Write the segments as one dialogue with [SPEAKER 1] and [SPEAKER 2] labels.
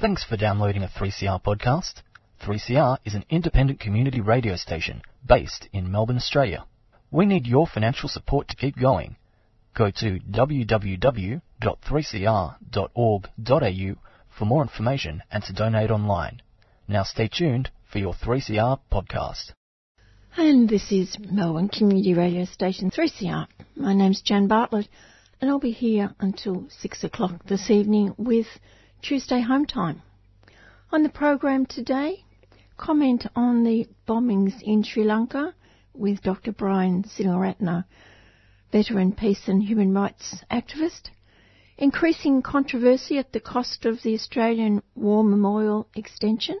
[SPEAKER 1] Thanks for downloading a 3CR podcast. 3CR is an independent community radio station based in Melbourne, Australia. We need your financial support to keep going. Go to www.3cr.org.au for more information and to donate online. Now stay tuned for your 3CR podcast.
[SPEAKER 2] And this is Melbourne Community Radio Station 3CR. My name's Jan Bartlett and I'll be here until 6 o'clock this evening with Tuesday Home Time. On the program today, comment on the bombings in Sri Lanka with Dr. Brian Senewiratne, veteran peace and human rights activist, increasing controversy at the cost of the Australian War Memorial extension.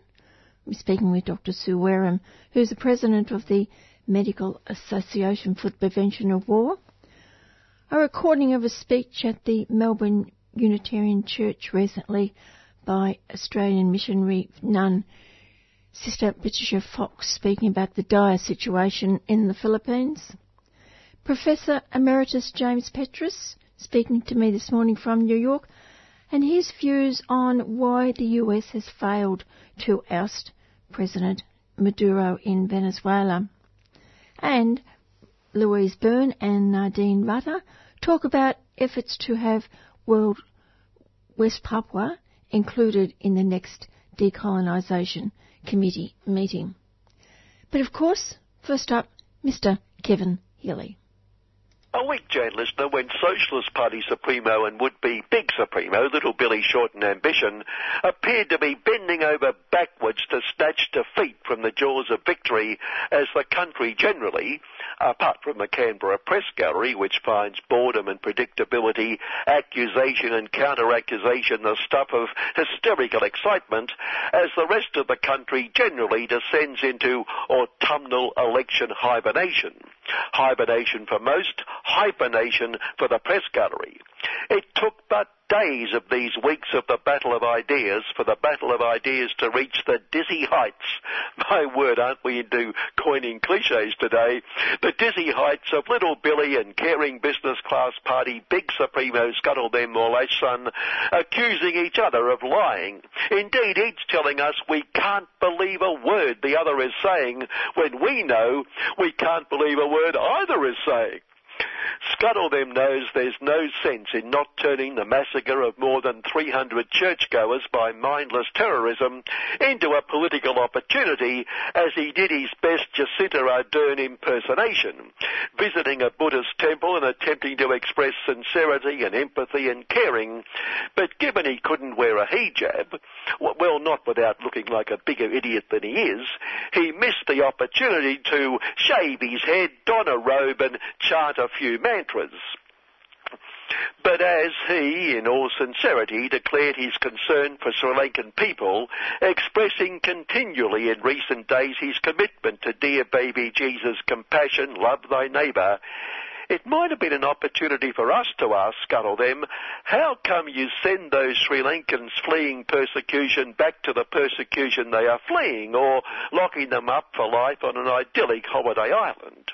[SPEAKER 2] We're speaking with Dr. Sue Wareham, who's the president of the Medical Association for the Prevention of War. A recording of a speech at the Melbourne Unitarian Church recently by Australian missionary nun Sister Patricia Fox speaking about the dire situation in the Philippines. Professor Emeritus James Petras speaking to me this morning from New York and his views on why the US has failed to oust President Maduro in Venezuela. And Louise Byrne and Nadine Rutter talk about efforts to have World West Papua included in the next decolonisation committee meeting. But of course, first up, Mr. Kevin Healy.
[SPEAKER 3] A weak Jan listener when Socialist Party Supremo and would-be Big Supremo, Little Billy Short Shorten Ambition, appeared to be bending over backwards to snatch defeat from the jaws of victory as the country generally, apart from the Canberra Press Gallery, which finds boredom and predictability, accusation and counter-accusation the stuff of hysterical excitement, as the rest of the country generally descends into autumnal election hibernation. Hibernation for most, hibernation for the press gallery. It took but days of these weeks of the battle of ideas for the battle of ideas to reach the dizzy heights. My word, aren't we into coining cliches today? The dizzy heights of little Billy and caring business class party big supremo scuttle them all son, accusing each other of lying. Indeed, each telling us we can't believe a word the other is saying when we know we can't believe a word either is saying. Scuttle them knows there's no sense in not turning the massacre of more than 300 churchgoers by mindless terrorism into a political opportunity as he did his best Jacinda Ardern impersonation, visiting a Buddhist temple and attempting to express sincerity and empathy and caring. But given he couldn't wear a hijab, well, not without looking like a bigger idiot than he is, he missed the opportunity to shave his head, don a robe and chant a few mantras. But as he, in all sincerity, declared his concern for Sri Lankan people, expressing continually in recent days his commitment to dear baby Jesus' compassion, love thy neighbour, it might have been an opportunity for us to ask Scuttle them, how come you send those Sri Lankans fleeing persecution back to the persecution they are fleeing, or locking them up for life on an idyllic holiday island?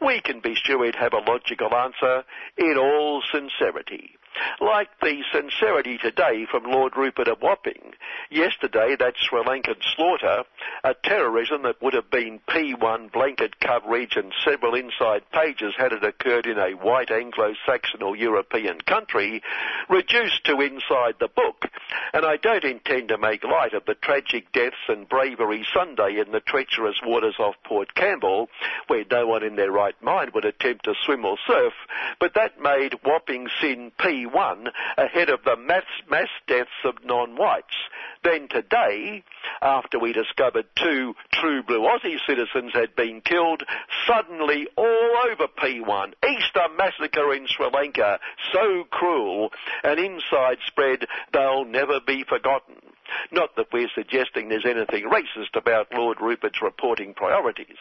[SPEAKER 3] We can be sure we'd have a logical answer in all sincerity. Like the sincerity today from Lord Rupert of Wapping. Yesterday, that Sri Lankan slaughter, a terrorism that would have been P1 blanket coverage and several inside pages had it occurred in a white Anglo-Saxon or European country, reduced to inside the book. And I don't intend to make light of the tragic deaths and bravery Sunday in the treacherous waters off Port Campbell, where no one in their right mind would attempt to swim or surf, but that made Wapping sin P one ahead of the mass, mass deaths of non-whites. Then today, after we discovered two true blue Aussie citizens had been killed, suddenly all over P1, Easter massacre in Sri Lanka, so cruel, and inside spread they'll never be forgotten. Not that we're suggesting there's anything racist about Lord Rupert's reporting priorities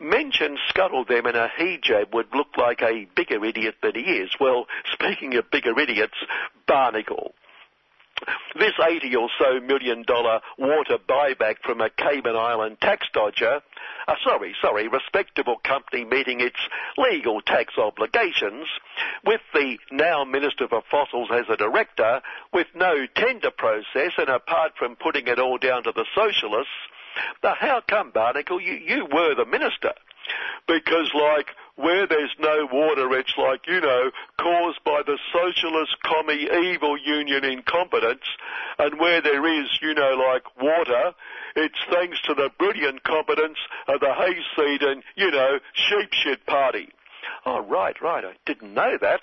[SPEAKER 3] mention scuttle them in a hijab would look like a bigger idiot than he is. Well, speaking of bigger idiots, Barnacle. this 80 or so million dollar water buyback from a Cayman Island tax dodger, uh, sorry, sorry, respectable company meeting its legal tax obligations, with the now Minister for Fossils as a director, with no tender process, and apart from putting it all down to the socialists, now how come, Barnacle, you, you were the minister? Because like, where there's no water, it's like, you know, caused by the socialist commie evil union incompetence, and where there is, you know, like water, it's thanks to the brilliant competence of the hayseed and, you know, sheep shit party. Oh, right, right, I didn't know that.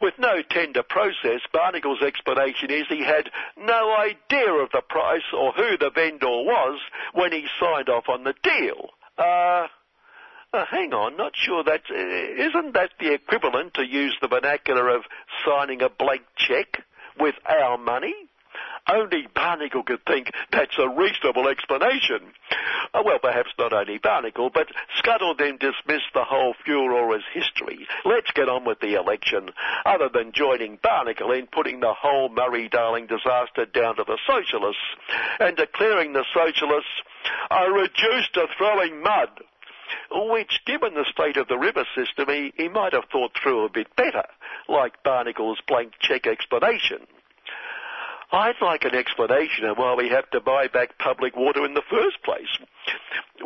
[SPEAKER 3] With no tender process, Barnacle's explanation is he had no idea of the price or who the vendor was when he signed off on the deal. Uh, uh, hang on, not sure that uh, isn't that the equivalent to use the vernacular of signing a blank cheque with our money? Only Barnacle could think that's a reasonable explanation. Uh, well, perhaps not only Barnacle, but Scuttle then dismissed the whole furor as history. Let's get on with the election. Other than joining Barnacle in putting the whole Murray-Darling disaster down to the socialists and declaring the socialists are reduced to throwing mud which, given the state of the river system, he, he might have thought through a bit better, like Barnacle's blank cheque explanation. I'd like an explanation of why we have to buy back public water in the first place.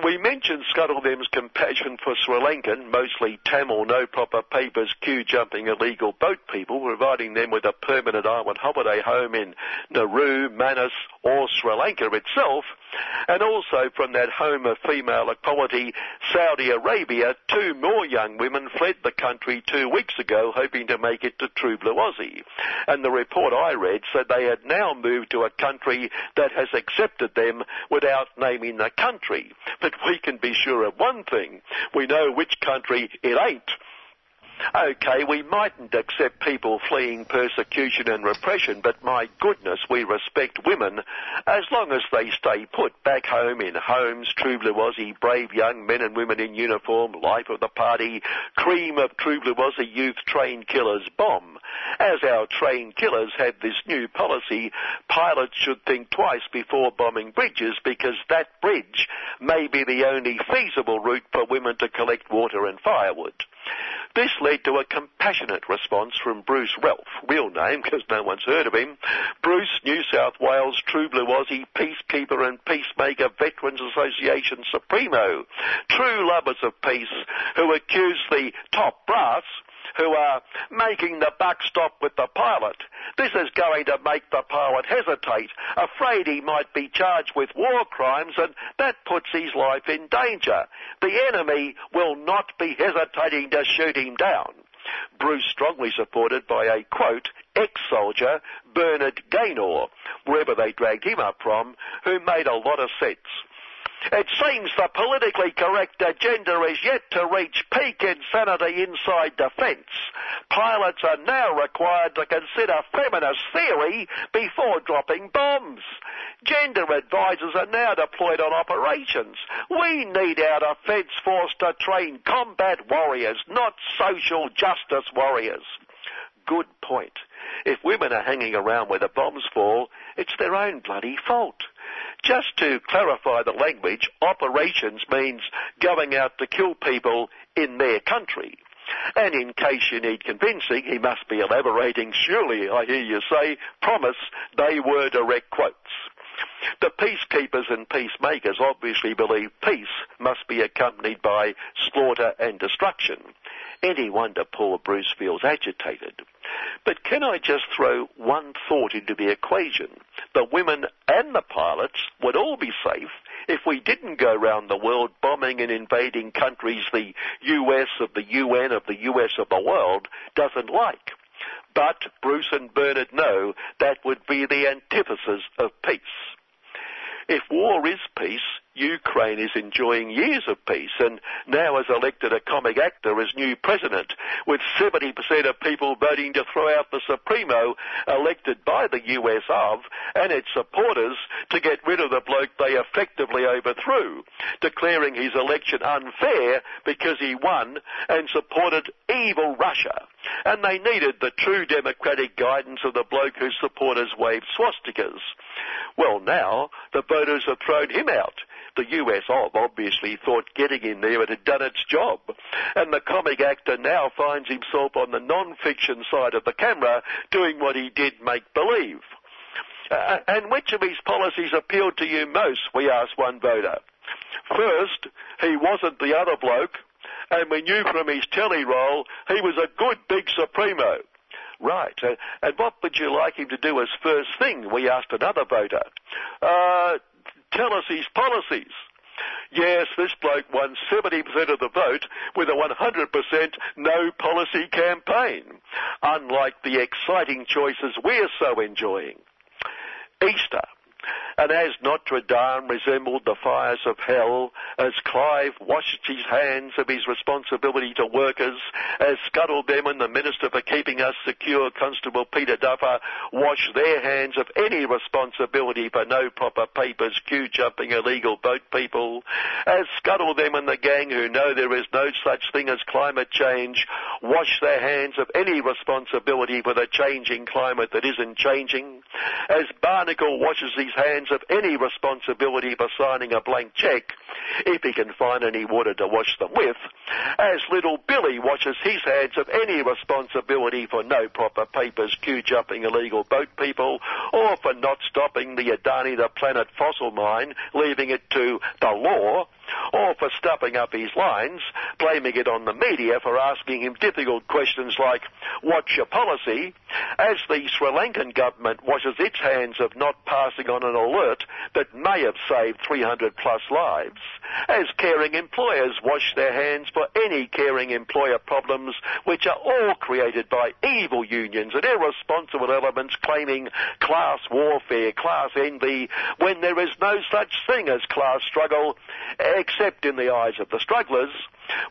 [SPEAKER 3] We mentioned Scuttledem's compassion for Sri Lankan, mostly Tamil, no proper papers, queue jumping illegal boat people, providing them with a permanent island holiday home in Nauru, Manus, or Sri Lanka itself, and also from that home of female equality, Saudi Arabia, two more young women fled the country two weeks ago hoping to make it to True Blue Aussie. And the report I read said they had now moved to a country that has accepted them without naming the country. But we can be sure of one thing. We know which country it ain't. Okay, we mightn't accept people fleeing persecution and repression, but my goodness, we respect women as long as they stay put back home in homes, true blue Aussie, brave young men and women in uniform, life of the party, cream of true blue Aussie youth trained killers bomb. As our trained killers have this new policy, pilots should think twice before bombing bridges because that bridge may be the only feasible route for women to collect water and firewood. This led to a compassionate response from Bruce Ralph, real name because no one's heard of him. Bruce, New South Wales True Blue Aussie Peacekeeper and Peacemaker Veterans Association Supremo. True lovers of peace who accused the top brass who are making the buck stop with the pilot. This is going to make the pilot hesitate, afraid he might be charged with war crimes, and that puts his life in danger. The enemy will not be hesitating to shoot him down. Bruce strongly supported by a quote, ex-soldier, Bernard Gaynor, wherever they dragged him up from, who made a lot of sense. It seems the politically correct agenda is yet to reach peak insanity inside defence. Pilots are now required to consider feminist theory before dropping bombs. Gender advisors are now deployed on operations. We need our defence force to train combat warriors, not social justice warriors. Good point. If women are hanging around where the bombs fall, it's their own bloody fault. Just to clarify the language, operations means going out to kill people in their country. And in case you need convincing, he must be elaborating. Surely, I hear you say, promise they were direct quotes. The peacekeepers and peacemakers obviously believe peace must be accompanied by slaughter and destruction. Any wonder poor Bruce feels agitated. But can I just throw one thought into the equation? The women and the pilots would all be safe if we didn't go around the world bombing and invading countries the US of the UN of the US of the world doesn't like. But Bruce and Bernard know that would be the antithesis of peace. If war is peace, Ukraine is enjoying years of peace and now has elected a comic actor as new president, with 70% of people voting to throw out the Supremo elected by the US of and its supporters to get rid of the bloke they effectively overthrew, declaring his election unfair because he won and supported evil Russia. And they needed the true democratic guidance of the bloke whose supporters waved swastikas. Well, now the voters have thrown him out the US of obviously thought getting in there had done its job. And the comic actor now finds himself on the non-fiction side of the camera doing what he did make believe. Uh, and which of his policies appealed to you most, we asked one voter. First, he wasn't the other bloke, and we knew from his telly role he was a good big Supremo. Right. Uh, and what would you like him to do as first thing? We asked another voter. Uh, tell us his policies. Yes, this bloke won 70% of the vote with a 100% no policy campaign, unlike the exciting choices we're so enjoying. Easter. And as Notre Dame resembled the fires of hell, as Clive washed his hands of his responsibility to workers, as Scuttlebem and the Minister for Keeping Us Secure, Constable Peter Duffer, washed their hands of any responsibility for no proper papers, queue jumping illegal boat people, as Scuttlebem and the gang who know there is no such thing as climate change, wash their hands of any responsibility for the changing climate that isn't changing, as Barnacle washes his hands of any responsibility for signing a blank cheque, if he can find any water to wash them with, as little Billy washes his hands of any responsibility for no proper papers, queue jumping illegal boat people, or for not stopping the Adani the Planet fossil mine, leaving it to the law, or for stuffing up his lines, blaming it on the media for asking him difficult questions like, what's your policy, as the Sri Lankan government washes its hands of not passing on an alert that may have saved 300 plus lives, as caring employers wash their hands for any caring employer problems which are all created by evil unions and irresponsible elements claiming class warfare, class envy, when there is no such thing as class struggle, except in the eyes of the strugglers,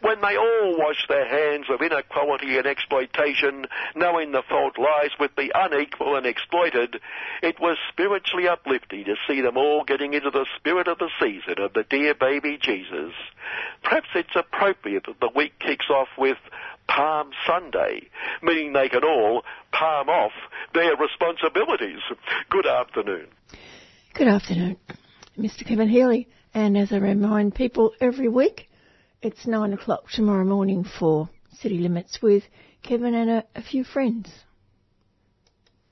[SPEAKER 3] when they all wash their hands of inequality and exploitation, knowing the fault lies with the unequal and exploited, it was spiritually uplifting to see them all getting into the spirit of the season of the dear baby Jesus. Perhaps it's appropriate that the week kicks off with Palm Sunday, meaning they can all palm off their responsibilities. Good afternoon.
[SPEAKER 2] Good afternoon, Mr. Kevin Healy. And as I remind people every week, it's nine o'clock tomorrow morning for City Limits with Kevin and a, a few friends.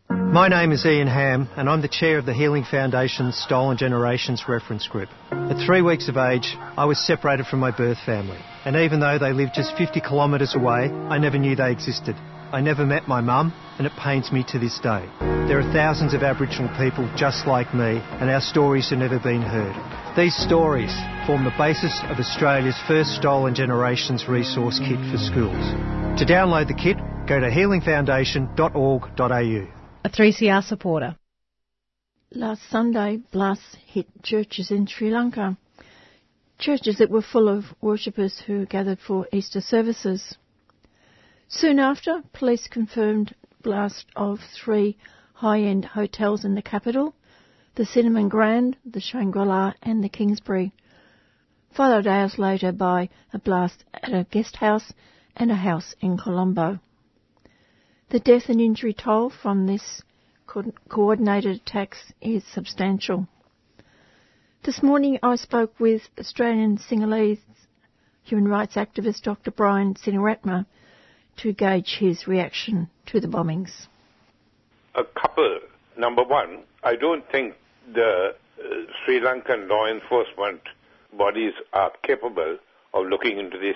[SPEAKER 4] My name is Ian Hamm, and I'm the chair of the Healing Foundation's Stolen Generations Reference Group. At three weeks of age, I was separated from my birth family, and even though they lived just 50 kilometres away, I never knew they existed. I never met my mum, and it pains me to this day. There are thousands of Aboriginal people just like me, and our stories have never been heard. These stories form the basis of Australia's first Stolen Generations resource kit for schools. To download the kit, go to healingfoundation.org.au.
[SPEAKER 5] A 3CR supporter.
[SPEAKER 2] Last Sunday, blasts hit churches in Sri Lanka. Churches that were full of worshippers who gathered for Easter services. Soon after, police confirmed blast of three high-end hotels in the capital, the Cinnamon Grand, the Shangri-La and the Kingsbury, followed hours later by a blast at a guest house and a house in Colombo. The death and injury toll from this co- coordinated attacks is substantial. This morning I spoke with Australian Sinhalese human rights activist Dr. Brian Senewiratne to gauge his reaction to the bombings?
[SPEAKER 6] A couple. Number one, I don't think the uh, Sri Lankan law enforcement bodies are capable of looking into this,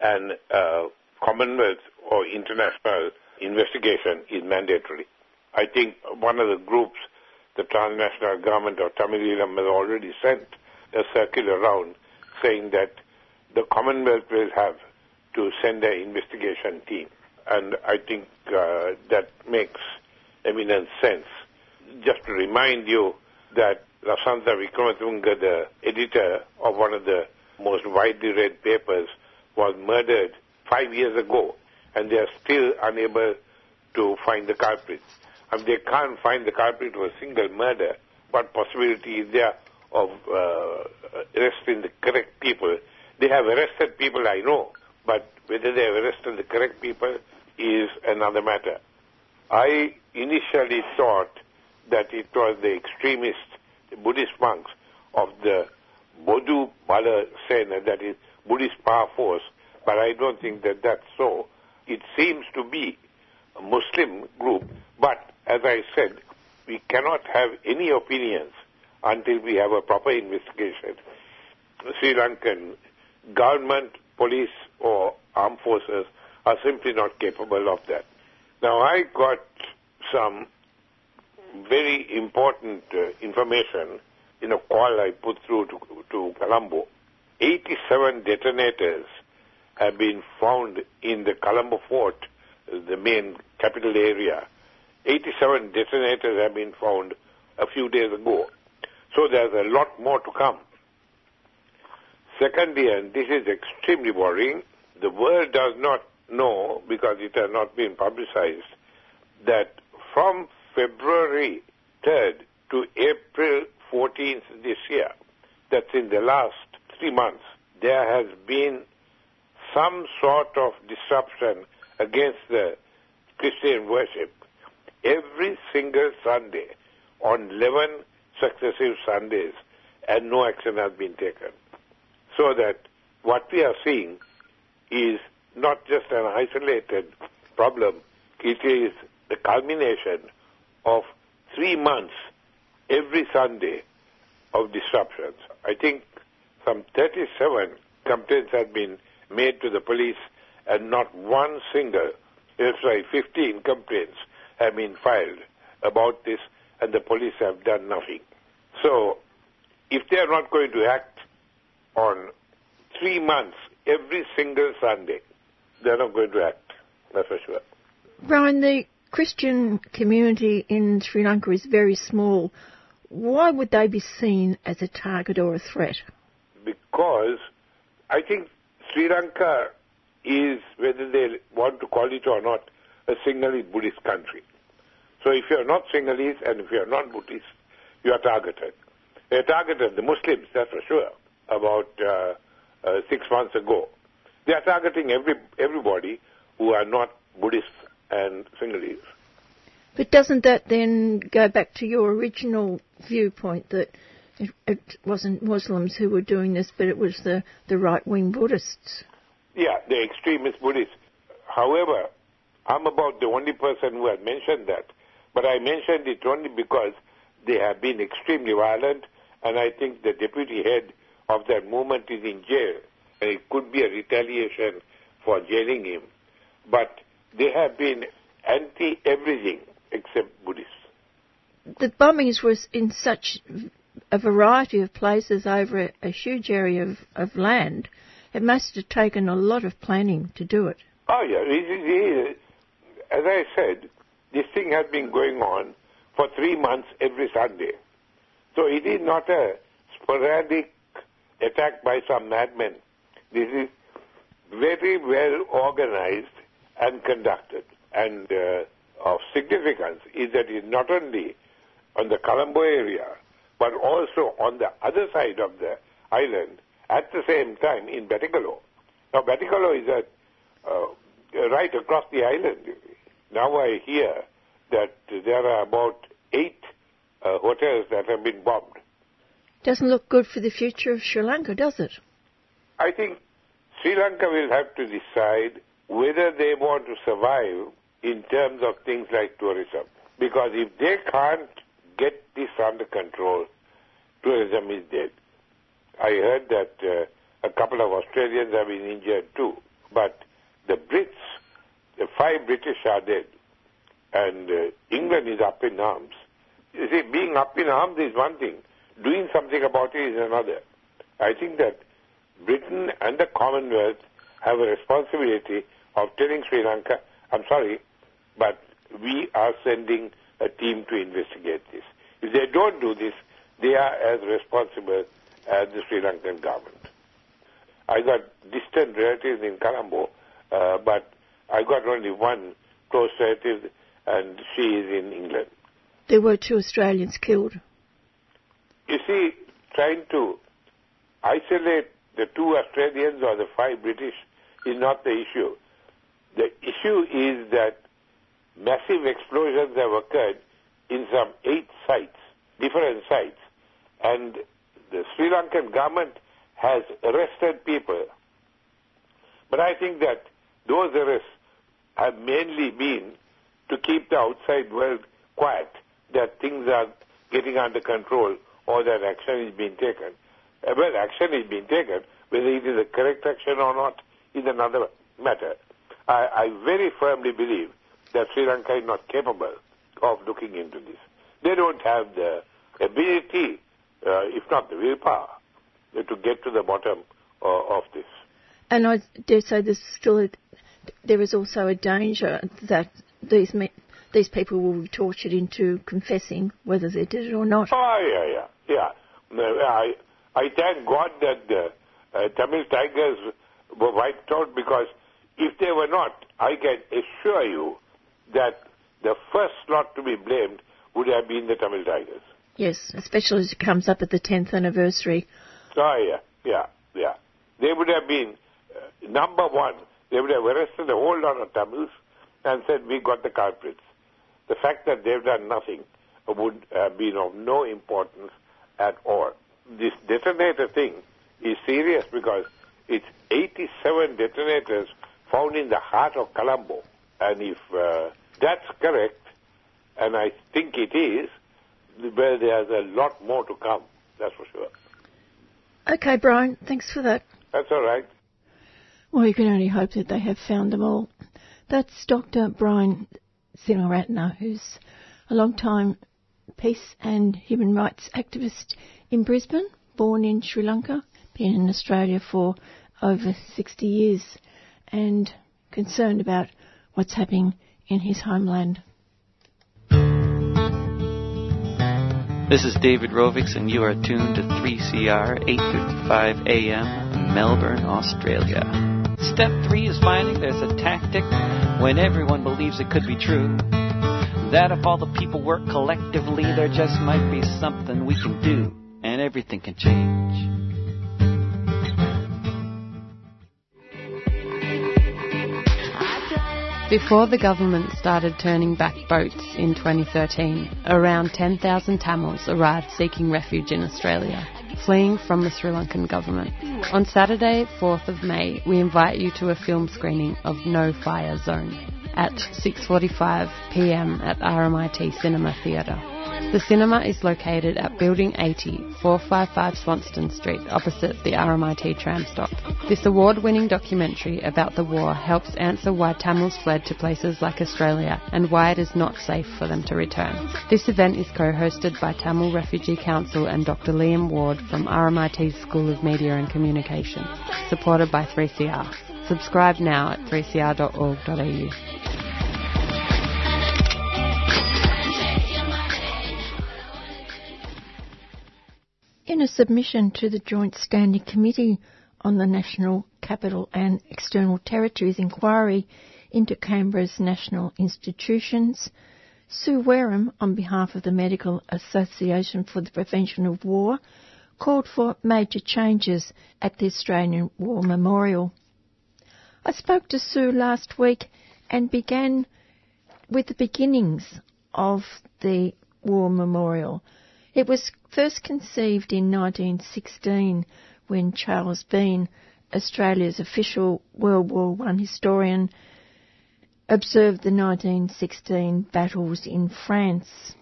[SPEAKER 6] and uh, Commonwealth or international investigation is mandatory. I think one of the groups, the transnational government of Tamil Eelam, has already sent a circular around saying that the Commonwealth will have to send an investigation team. And I think uh, that makes eminent sense. Just to remind you that Lasantha Wickrematunge, the editor of one of the most widely read papers, was murdered five years ago, and they are still unable to find the culprit. And they can't find the culprit of a single murder. What possibility is there of uh, arresting the correct people? They have arrested people, I know, but whether they have arrested the correct people is another matter. I initially thought that it was the extremist Buddhist monks of the Bodu Bala Sena, that is Buddhist power force, but I don't think that that's so. It seems to be a Muslim group, but as I said, we cannot have any opinions until we have a proper investigation. The Sri Lankan government, police, or armed forces are simply not capable of that. Now, I got some very important uh, information in a call I put through to, to Colombo. 87 detonators have been found in the Colombo fort, the main capital area. 87 detonators have been found a few days ago. So there's a lot more to come. Secondly, and this is extremely worrying, the world does not know, because it has not been publicized, that from February 3rd to April 14th this year, that's in the last three months, there has been some sort of disruption against the Christian worship every single Sunday on 11 successive Sundays and no action has been taken. So that what we are seeing is not just an isolated problem, it is the culmination of three months every Sunday of disruptions. I think some 37 complaints have been made to the police and not one single, eh, sorry, 15 complaints have been filed about this and the police have done nothing. So, if they are not going to act on three months every single Sunday, they're not going to act, that's for sure.
[SPEAKER 2] Brian, the Christian community in Sri Lanka is very small. Why would they be seen as a target or a threat?
[SPEAKER 6] Because I think Sri Lanka is, whether they want to call it or not, a Sinhalese Buddhist country. So if you're not Sinhalese and if you're not Buddhist, you are targeted. They're targeted, the Muslims, that's for sure, about uh, uh, six months ago. They are targeting every, everybody who are not Buddhists and Sinhalese.
[SPEAKER 2] But doesn't that then go back to your original viewpoint that it, it wasn't Muslims who were doing this, but it was the, the right wing Buddhists?
[SPEAKER 6] Yeah, the extremist Buddhists. However, I'm about the only person who has mentioned that. But I mentioned it only because they have been extremely violent, and I think the deputy head of that movement is in jail, and it could be a retaliation for jailing him. But they have been anti everything except Buddhists.
[SPEAKER 2] The bombings were in such a variety of places over a, huge area of, of, land. It must have taken a lot of planning to do it.
[SPEAKER 6] Oh, yeah. It, it, it, as I said, this thing has been going on for three months every Sunday. So it is not a sporadic attack by some madmen. This is very well organized and conducted. And uh, of significance is that it's not only on the Colombo area, but also on the other side of the island at the same time in Batticaloa. Now, Batticaloa is uh, right across the island. Now I hear that there are about eight uh, hotels that have been bombed.
[SPEAKER 2] Doesn't look good for the future of Sri Lanka, does it?
[SPEAKER 6] I think Sri Lanka will have to decide whether they want to survive in terms of things like tourism. Because if they can't get this under control, tourism is dead. I heard that uh, a couple of Australians have been injured too. But the Brits, the five British are dead. And uh, England is up in arms. You see, being up in arms is one thing. Doing something about it is another. I think that Britain and the Commonwealth have a responsibility of telling Sri Lanka, I'm sorry, but we are sending a team to investigate this. If they don't do this, they are as responsible as the Sri Lankan government. I got distant relatives in Colombo, uh, but I got only one close relative, and she is in England.
[SPEAKER 2] There were two Australians killed.
[SPEAKER 6] You see, trying to isolate the two Australians or the five British is not the issue. The issue is that massive explosions have occurred in some eight sites, different sites, and the Sri Lankan government has arrested people. But I think that those arrests have mainly been to keep the outside world quiet, that things are getting under control or that action is being taken. Uh, well, action is being taken. Whether it is a correct action or not is another matter. I, I very firmly believe that Sri Lanka is not capable of looking into this. They don't have the ability, uh, if not the willpower, uh, to get to the bottom uh, of this.
[SPEAKER 2] And I dare say there's still a, there is also a danger that these me, these people will be tortured into confessing whether they did it or not.
[SPEAKER 6] Oh yeah, yeah, yeah. I I thank God that the uh, Tamil Tigers were wiped out because if they were not, I can assure you that the first lot to be blamed would have been the Tamil Tigers.
[SPEAKER 2] Yes, especially as it comes up at the 10th anniversary.
[SPEAKER 6] Oh, yeah, yeah, yeah. They would have been uh, number one. They would have arrested a whole lot of Tamils and said, we got the culprits. The fact that they've done nothing would have been of no importance at all. This detonator thing is serious because it's 87 detonators found in the heart of Colombo. And if uh, that's correct, and I think it is, well, there's a lot more to come, that's for sure.
[SPEAKER 2] Okay, Brian, thanks for that.
[SPEAKER 6] That's all right.
[SPEAKER 2] Well, you can only hope that they have found them all. That's Dr. Brian Senewiratne, who's a long-time peace and human rights activist in Brisbane, born in Sri Lanka, been in Australia for over 60 years, and concerned about what's happening in his homeland.
[SPEAKER 5] This is David Rovics, and you are tuned to 3CR 8:55 a.m. Melbourne, Australia. Step three is finding there's a tactic when everyone believes it could be true. That if all the people work collectively, there just might be something we can do, and everything can change.
[SPEAKER 7] Before the government started turning back boats in 2013, around 10,000 Tamils arrived seeking refuge in Australia, fleeing from the Sri Lankan government. On Saturday, 4th of May, we invite you to a film screening of No Fire Zone at 6:45 p.m. at RMIT Cinema Theatre. The cinema is located at Building 80, 455 Swanston Street, opposite the RMIT tram stop. This award-winning documentary about the war helps answer why Tamils fled to places like Australia and why it is not safe for them to return. This event is co-hosted by Tamil Refugee Council and Dr. Liam Ward from RMIT's School of Media and Communication, supported by 3CR. Subscribe now at 3cr.org.au.
[SPEAKER 2] In a submission to the Joint Standing Committee on the National Capital and External Territories inquiry into Canberra's national institutions, Sue Wareham, on behalf of the Medical Association for the Prevention of War, called for major changes at the Australian War Memorial. I spoke to Sue last week and began with the beginnings of the War Memorial. It was first conceived in 1916 when Charles Bean, Australia's official World War I historian, observed the 1916 battles in France.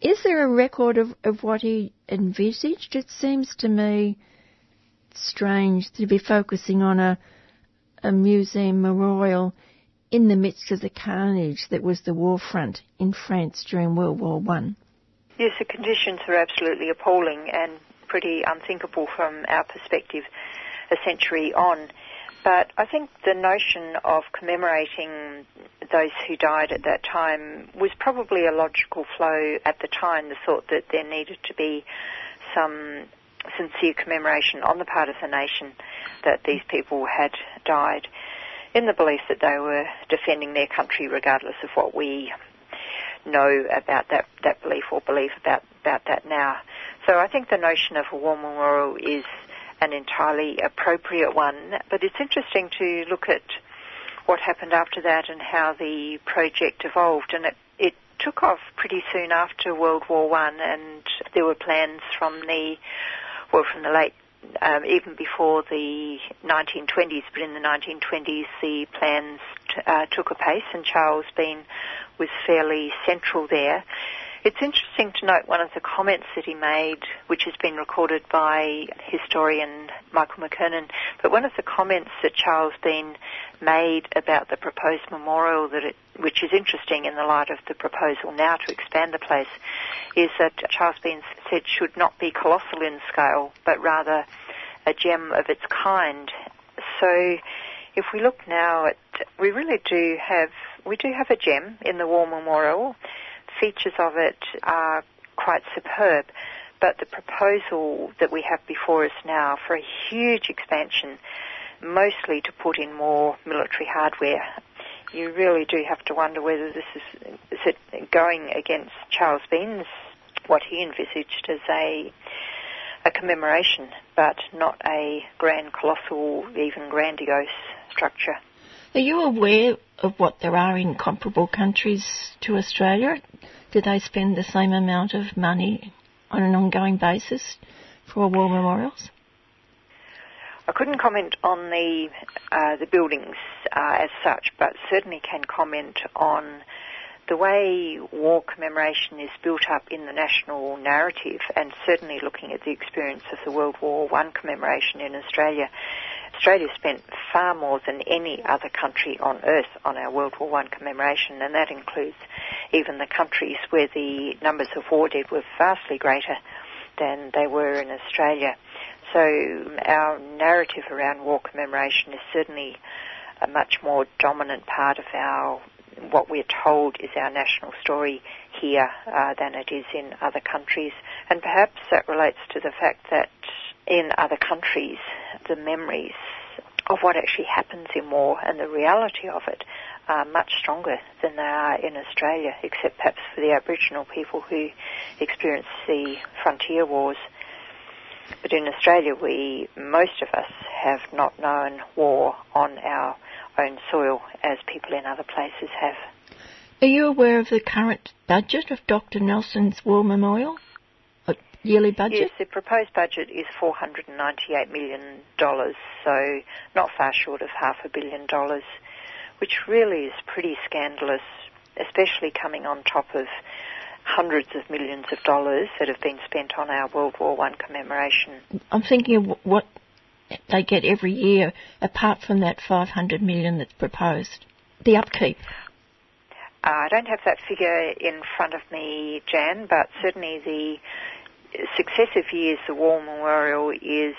[SPEAKER 2] Is there a record of, of what he envisaged? It seems to me strange to be focusing on a, a museum memorial in the midst of the carnage that was the war front in France during World War One.
[SPEAKER 8] Yes, the conditions are absolutely appalling and pretty unthinkable from our perspective a century on. But I think the notion of commemorating those who died at that time was probably a logical flow at the time, the thought that there needed to be some sincere commemoration on the part of the nation that these people had died in the belief that they were defending their country regardless of what we know about that, that belief or believe about, about that now. So I think the notion of a war memorial is an entirely appropriate one, but it's interesting to look at what happened after that and how the project evolved. And it, it took off pretty soon after World War One, and there were plans from the well, from the late um, even before the 1920s, but in the 1920s the plans t- uh, took a pace and Charles Bean was fairly central there. It's interesting to note one of the comments that he made, which has been recorded by historian Michael McKernan, but one of the comments that Charles Bean made about the proposed memorial, that it, which is interesting in the light of the proposal now to expand the place, is that Charles Bean said should not be colossal in scale, but rather a gem of its kind. So if we look now at, we really do have, we do have a gem in the War Memorial features of it are quite superb. But the proposal that we have before us now for a huge expansion, mostly to put in more military hardware, you really do have to wonder whether this is, is it going against Charles Bean's what he envisaged as a a commemoration, but not a grand, colossal, even grandiose structure.
[SPEAKER 2] Are you aware of what there are in comparable countries to Australia? Do they spend the same amount of money on an ongoing basis for war memorials?
[SPEAKER 8] I couldn't comment on the uh, the buildings uh, as such, but certainly can comment on the way war commemoration is built up in the national narrative, and certainly looking at the experience of the World War One commemoration in Australia. Australia spent far more than any other country on earth on our World War One commemoration, and that includes even the countries where the numbers of war dead were vastly greater than they were in Australia. So our narrative around war commemoration is certainly a much more dominant part of our what we're told is our national story here uh, than it is in other countries, and perhaps that relates to the fact that in other countries the memories of what actually happens in war and the reality of it are much stronger than they are in Australia, except perhaps for the Aboriginal people who experience the frontier wars. But in Australia, we, most of us, have not known war on our own soil as people in other places have.
[SPEAKER 2] Are you aware of the current budget of Dr. Nelson's War Memorial? Yearly budget?
[SPEAKER 8] Yes, the proposed budget is $498 million, so not far short of half a billion dollars which really is pretty scandalous, especially coming on top of hundreds of millions of dollars that have been spent on our World War One commemoration.
[SPEAKER 2] I'm thinking of what they get every year, apart from that 500 million that's proposed. The upkeep.
[SPEAKER 8] Uh, I don't have that figure in front of me, Jan, but certainly the successive years the War Memorial is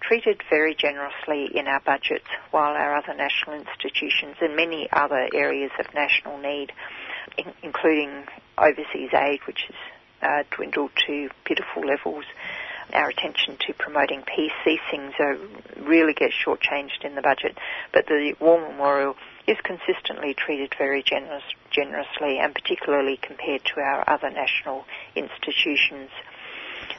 [SPEAKER 8] treated very generously in our budgets, while our other national institutions and many other areas of national need, in, including overseas aid, which has uh, dwindled to pitiful levels, our attention to promoting peace, these things are, really get shortchanged in the budget. But the War Memorial is consistently treated very generous, generously, and particularly compared to our other national institutions.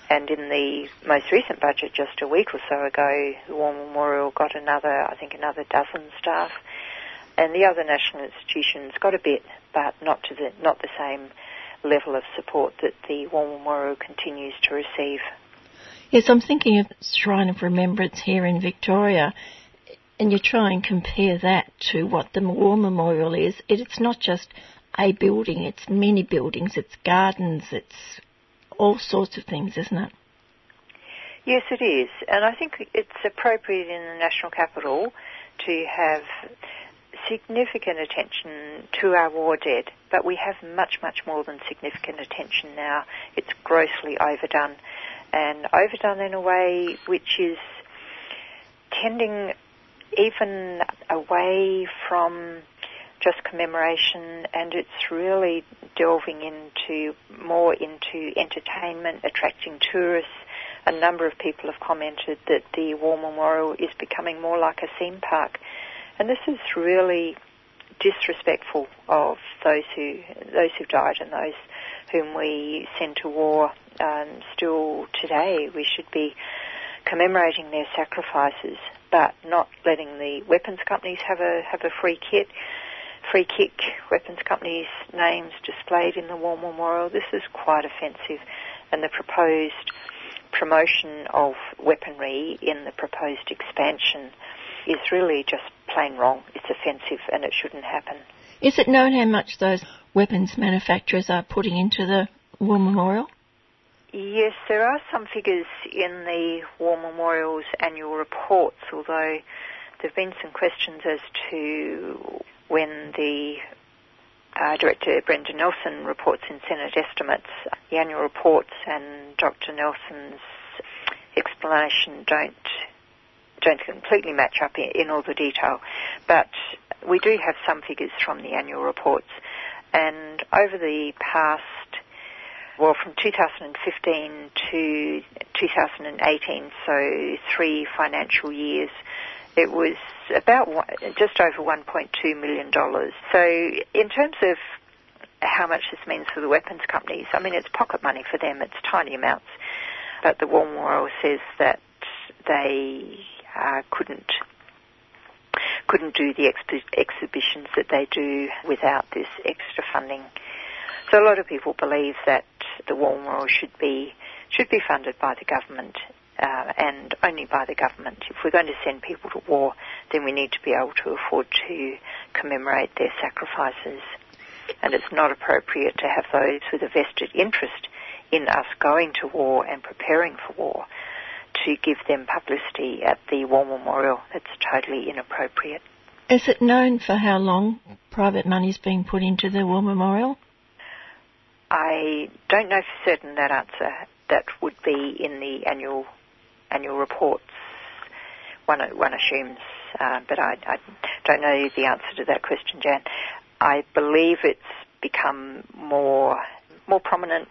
[SPEAKER 8] And in the most recent budget, just a week or so ago, the War Memorial got another, I think, another dozen staff, and the other national institutions got a bit, but not to the not the same level of support that the War Memorial continues to receive.
[SPEAKER 2] Yes, I'm thinking of Shrine of Remembrance here in Victoria, and you try and compare that to what the War Memorial is. It's not just a building, it's many buildings, it's gardens, it's all sorts of things, isn't it?
[SPEAKER 8] Yes, it is. And I think it's appropriate in the national capital to have significant attention to our war dead, but we have much, much more than significant attention now. It's grossly overdone, and overdone in a way which is tending even away from just commemoration, and it's really delving into more into entertainment, attracting tourists. A number of people have commented that the War Memorial is becoming more like a theme park, and this is really disrespectful of those who those who died and those whom we send to war. Um, still today, we should be commemorating their sacrifices, but not letting the weapons companies have a have a free kit free kick weapons companies' names displayed in the War Memorial. This is quite offensive, and the proposed promotion of weaponry in the proposed expansion is really just plain wrong. It's offensive and it shouldn't happen.
[SPEAKER 2] Is it known how much those weapons manufacturers are putting into the War Memorial?
[SPEAKER 8] Yes, there are some figures in the War Memorial's annual reports, although there have been some questions as to when the uh, Director Brendan Nelson reports in Senate estimates, the annual reports and Dr. Nelson's explanation don't don't completely match up in, in all the detail, but we do have some figures from the annual reports, and over the past well, from 2015 to 2018, so three financial years, it was about just over 1.2 million dollars. So in terms of how much this means for the weapons companies, I mean it's pocket money for them. It's tiny amounts, but the War Memorial says that they uh, couldn't couldn't do the exp- exhibitions that they do without this extra funding. So a lot of people believe that the War Memorial should be should be funded by the government uh, and only by the government. If we're going to send people to war, then we need to be able to afford to commemorate their sacrifices. And it's not appropriate to have those with a vested interest in us going to war and preparing for war to give them publicity at the War Memorial. It's totally inappropriate.
[SPEAKER 2] Is it known for how long private money's been put into the War Memorial?
[SPEAKER 8] I don't know for certain that answer. That would be in the annual annual reports. One, one assumes, uh, but I, I, don't know the answer to that question, Jan. I believe it's become more more prominent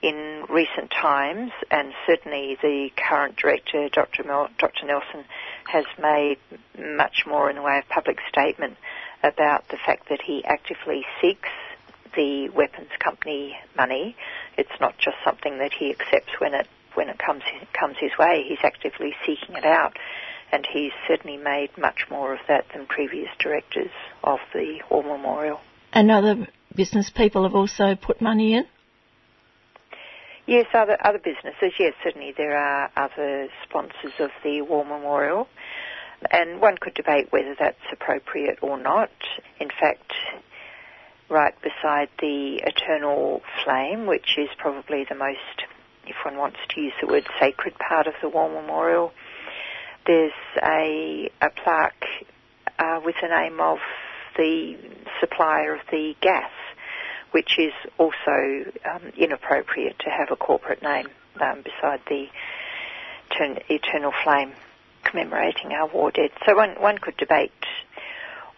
[SPEAKER 8] in recent times, and certainly the current director, Dr. Mel- Dr. Nelson, has made much more in the way of public statement about the fact that he actively seeks the weapons company money. It's not just something that he accepts when it when it comes comes his way. He's actively seeking it out, and he's certainly made much more of that than previous directors of the War Memorial.
[SPEAKER 2] And other business people have also put money in.
[SPEAKER 8] Yes, other other businesses. Yes, certainly there are other sponsors of the War Memorial, and one could debate whether that's appropriate or not. In fact, right beside the Eternal Flame, which is probably the most, if one wants to use the word sacred part of the War Memorial, there's a a plaque uh, with the name of the supplier of the gas which is also um, inappropriate to have a corporate name um, beside the eternal flame commemorating our war dead. So one, one could debate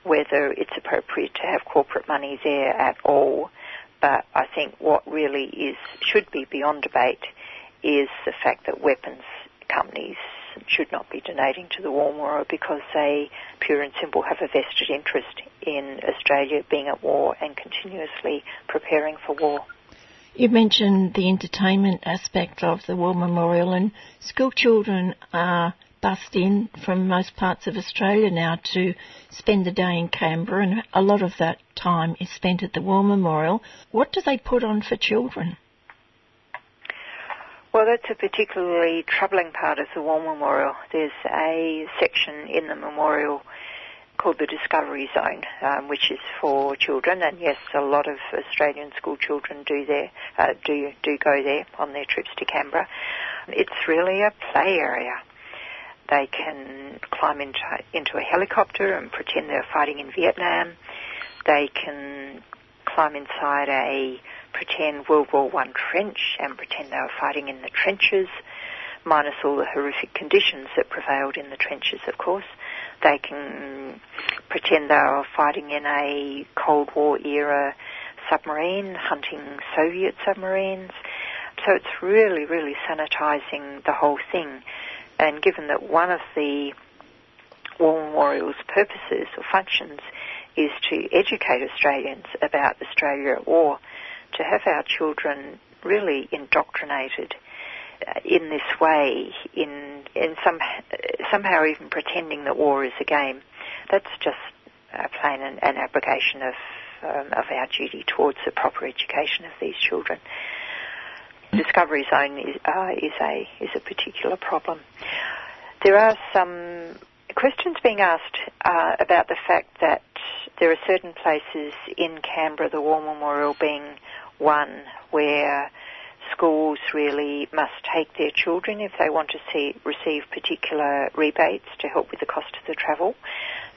[SPEAKER 8] whether it's appropriate to have corporate money there at all, but I think what really is should be beyond debate is the fact that weapons companies should not be donating to the War Memorial because they, pure and simple, have a vested interest in Australia being at war and continuously preparing for war.
[SPEAKER 2] You mentioned the entertainment aspect of the War Memorial, and school children are bussed in from most parts of Australia now to spend the day in Canberra, and a lot of that time is spent at the War Memorial. What do they put on for children?
[SPEAKER 8] Well, that's a particularly troubling part of the War Memorial. There's a section in the memorial called the Discovery Zone, um, which is for children, and yes, a lot of Australian school children do there, uh, do do go there on their trips to Canberra. It's really a play area. They can climb into into a helicopter and pretend they're fighting in Vietnam. They can climb inside a pretend World War One trench and pretend they were fighting in the trenches, minus all the horrific conditions that prevailed in the trenches, of course. they can pretend they are fighting in a Cold War era submarine, hunting Soviet submarines. So it's really, really sanitizing the whole thing. And given that one of the War Memorial's purposes or functions is to educate Australians about Australia at war, to have our children really indoctrinated uh, in this way, in in some somehow even pretending that war is a game, that's just uh, plain an, an abrogation of um, of our duty towards the proper education of these children. Discovery Zone is, uh, is a is a particular problem. There are some questions being asked uh, about the fact that there are certain places in Canberra, the War Memorial being one, where schools really must take their children if they want to see, receive particular rebates to help with the cost of the travel.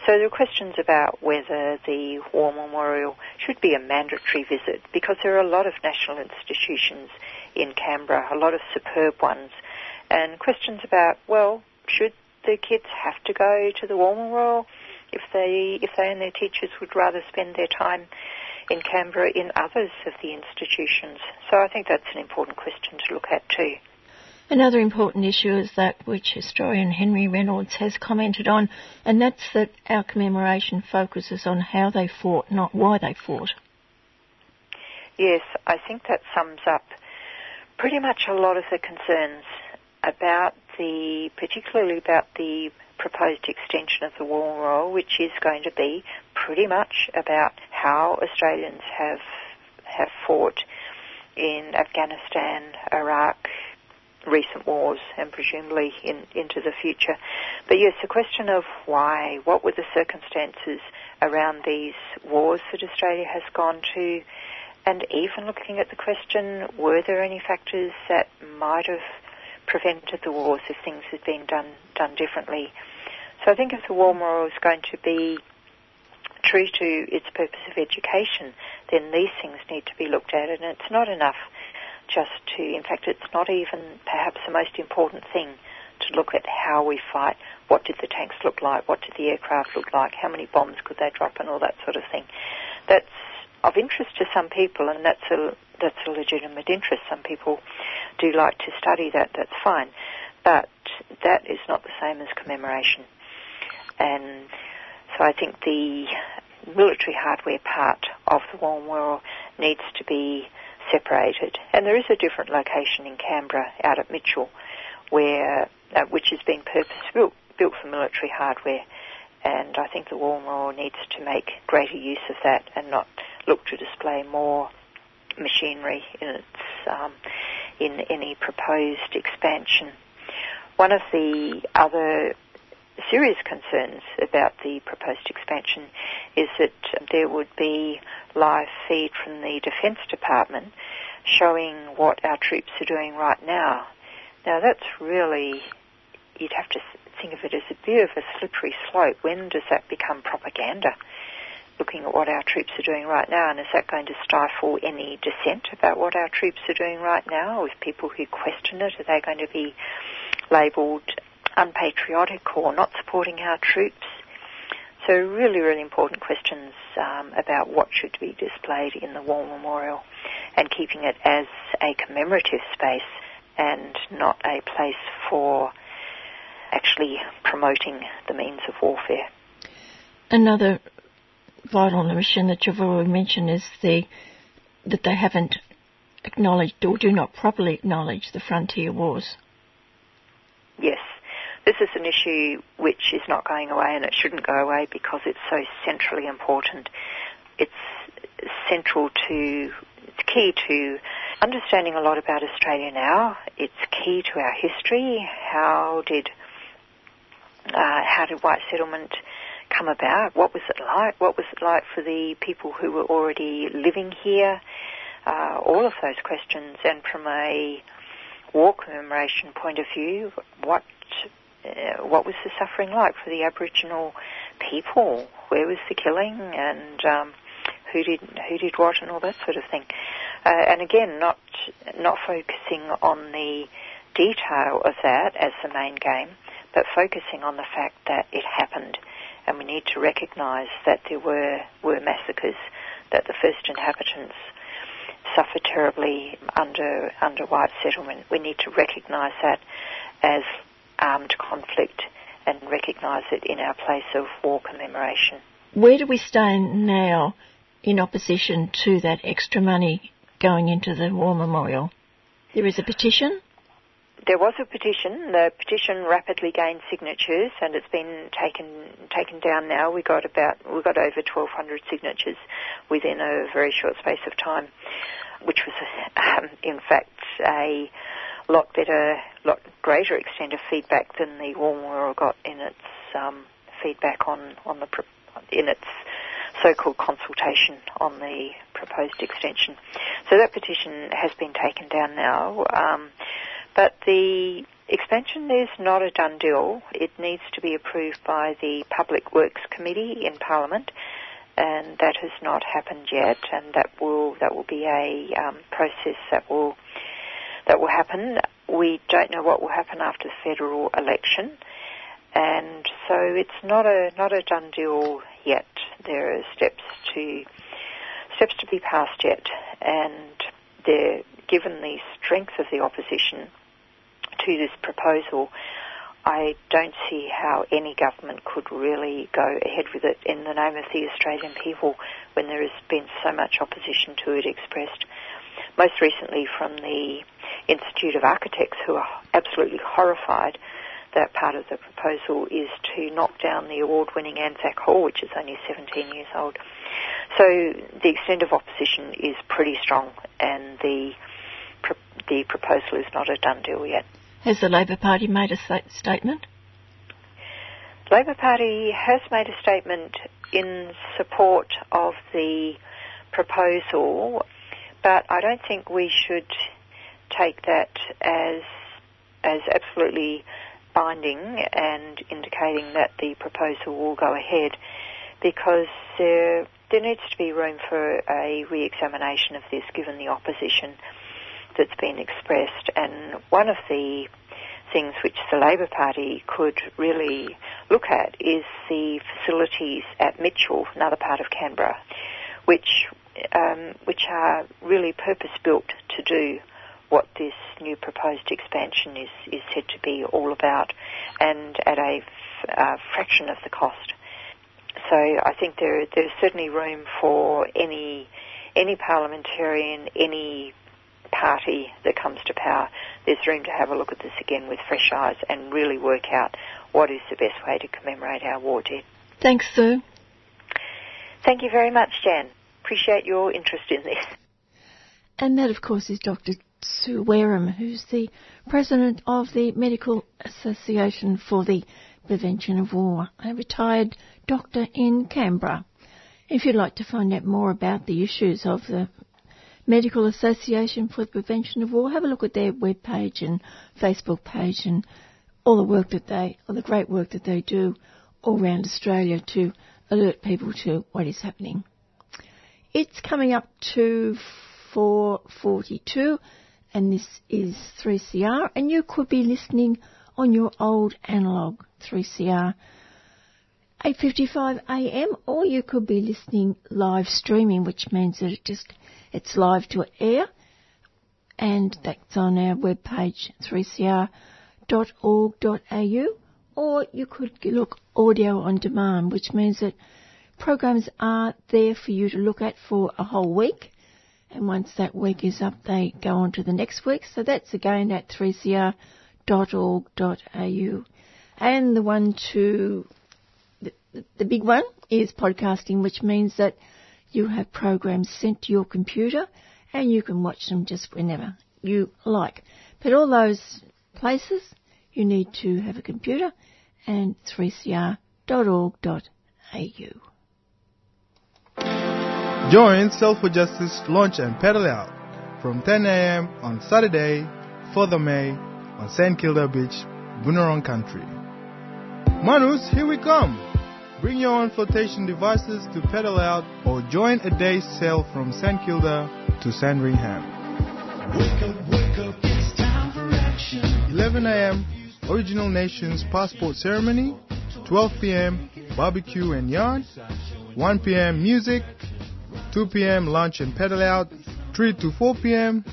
[SPEAKER 8] So there are questions about whether the War Memorial should be a mandatory visit because there are a lot of national institutions in Canberra, a lot of superb ones, and questions about, well, should the kids have to go to the War Memorial if they, if they and their teachers would rather spend their time in Canberra in others of the institutions? So I think that's an important question to look at too.
[SPEAKER 2] Another important issue is that which historian Henry Reynolds has commented on, and that's that our commemoration focuses on how they fought, not why they fought.
[SPEAKER 8] Yes, I think that sums up pretty much a lot of the concerns about the, particularly about the proposed extension of the war memorial, which is going to be pretty much about how Australians have have fought in Afghanistan, Iraq, recent wars and presumably in, into the future. But yes, the question of why, what were the circumstances around these wars that Australia has gone to, and even looking at the question, were there any factors that might have prevented the wars if things had been done done differently? So I think if the war memorial is going to be true to its purpose of education, then these things need to be looked at, and it's not enough just to, in fact, it's not even perhaps the most important thing to look at how we fight. What did the tanks look like? What did the aircraft look like? How many bombs could they drop and all that sort of thing? That's of interest to some people, and that's a that's a legitimate interest. Some people do like to study that. That's fine, but that is not the same as commemoration. And so I think the military hardware part of the War Memorial needs to be separated. And there is a different location in Canberra out at Mitchell where, uh, which has been purpose-built built for military hardware. And I think the War Memorial needs to make greater use of that and not look to display more machinery in its um, in any proposed expansion. One of the other serious concerns about the proposed expansion is that there would be live feed from the Defence Department showing what our troops are doing right now. Now that's really, you'd have to think of it as a bit of a slippery slope. When does that become propaganda? Looking at what our troops are doing right now, and is that going to stifle any dissent about what our troops are doing right now? With people who question it, are they going to be labelled unpatriotic or not supporting our troops? So really, really important questions um, about what should be displayed in the War Memorial and keeping it as a commemorative space and not a place for actually promoting the means of warfare.
[SPEAKER 2] Another vital omission that you've already mentioned is the that they haven't acknowledged or do not properly acknowledge the frontier wars.
[SPEAKER 8] Yes, this is an issue which is not going away and it shouldn't go away because it's so centrally important. It's central to, it's key to understanding a lot about Australia now. It's key to our history. How did, uh, how did white settlement come about? What was it like? What was it like for the people who were already living here? Uh, all of those questions, and from a war commemoration point of view, what uh, what was the suffering like for the Aboriginal people? Where was the killing, and um, who did who did what, and all that sort of thing. Uh, and again, not not focusing on the detail of that as the main game, but focusing on the fact that it happened and we need to recognise that there were, were massacres, that the first inhabitants suffered terribly under, under white settlement. We need to recognise that as armed conflict and recognise it in our place of war commemoration.
[SPEAKER 2] Where do we stand now in opposition to that extra money going into the war memorial? There is a petition?
[SPEAKER 8] There was a petition. The petition rapidly gained signatures, and it's been taken taken down now. We got about we got over 1,200 signatures within a very short space of time, which was, um, in fact, a lot better, lot greater extent of feedback than the War Memorial got in its um, feedback on on the in its so-called consultation on the proposed extension. So that petition has been taken down now. Um, but the expansion is not a done deal. It needs to be approved by the Public Works Committee in Parliament, and that has not happened yet. And that will that will be a um, process that will that will happen. We don't know what will happen after the federal election, and so it's not a not a done deal yet. There are steps to steps to be passed yet, and given the strength of the opposition to this proposal, I don't see how any government could really go ahead with it in the name of the Australian people when there has been so much opposition to it expressed. Most recently from the Institute of Architects, who are absolutely horrified that part of the proposal is to knock down the award-winning Anzac Hall, which is only 17 years old. So the extent of opposition is pretty strong, and the the proposal is not a done deal yet.
[SPEAKER 2] Has the Labor Party made a statement?
[SPEAKER 8] Labor Party has made a statement in support of the proposal, but I don't think we should take that as as absolutely binding and indicating that the proposal will go ahead because there there needs to be room for a re-examination of this given the opposition that's been expressed. And one of the things which the Labor Party could really look at is the facilities at Mitchell, another part of Canberra, which um, which are really purpose built to do what this new proposed expansion is, is said to be all about, and at a fraction of the cost. So I think there there's certainly room for any any parliamentarian, any party that comes to power, there's room to have a look at this again with fresh eyes and really work out what is the best way to commemorate our war dead.
[SPEAKER 2] Thanks, Sue.
[SPEAKER 8] Thank you very much, Jan. Appreciate your interest in this.
[SPEAKER 2] And that, of course, is Dr. Sue Wareham, who's the president of the Medical Association for the Prevention of War, a retired doctor in Canberra. If you'd like to find out more about the issues of the Medical Association for the Prevention of War. Have a look at their webpage and Facebook page and all the work that they, all the great work that they do all around Australia to alert people to what is happening. It's coming up to 442 and this is 3CR and you could be listening on your old analog 3CR 8:55 a.m. or you could be listening live streaming which means that it just it's live to air, and that's on our webpage, 3cr.org.au, or you could look audio on demand, which means that programs are there for you to look at for a whole week. And once that week is up, they go on to the next week. So that's again at 3cr.org.au. And the one to, the, big one is podcasting, which means that you have programs sent to your computer and you can watch them just whenever you like. But all those places, you need to have a computer and 3cr.org.au.
[SPEAKER 9] Join Sail for Justice Launch and Pedal Out from 10 a.m. on Saturday, 4th of May on St. Kilda Beach, Boonwurrung Country. Manus, here we come! Bring your own flotation devices to pedal out or join a day's sail from St. Kilda to Sandringham. Wake up, wake up, it's time for action. 11 a.m. Original Nations Passport Ceremony. 12 p.m. barbecue and yarn. 1 p.m. music. 2 p.m. lunch and pedal out. 3 to 4 p.m.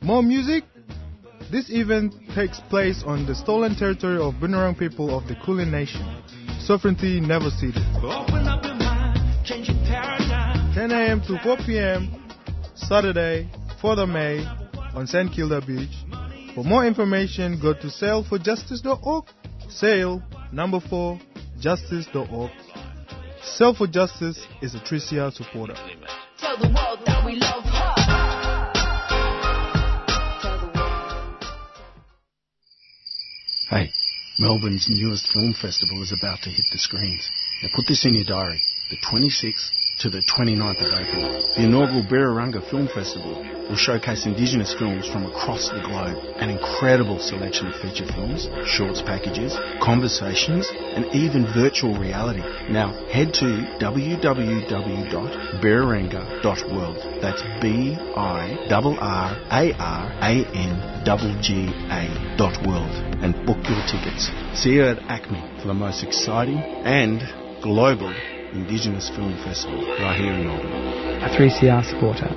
[SPEAKER 9] more music. This event takes place on the stolen territory of Bunurong people of the Kulin Nation. Sovereignty never ceded. 10 a.m. to 4 p.m. Saturday, 4th of May on St. Kilda Beach. For more information, go to sailforjustice.org. Sail number 4 justice.org. Sail for Justice is a 3CR supporter.
[SPEAKER 10] Tell the world that we love her.
[SPEAKER 11] Hey, Melbourne's newest film festival is about to hit the screens. Now put this in your diary. The 26th to the 29th of April. The inaugural Birrarangga Film Festival will showcase Indigenous films from across the globe. An incredible selection of feature films, shorts packages, conversations, and even virtual reality. Now head to www.birrarangga.world. That's B-I-R-R-A-R-A-N-G-G-A dot world and book your tickets. See you at ACMI for the most exciting and global Indigenous Film Festival right here in Melbourne.
[SPEAKER 12] A 3CR supporter.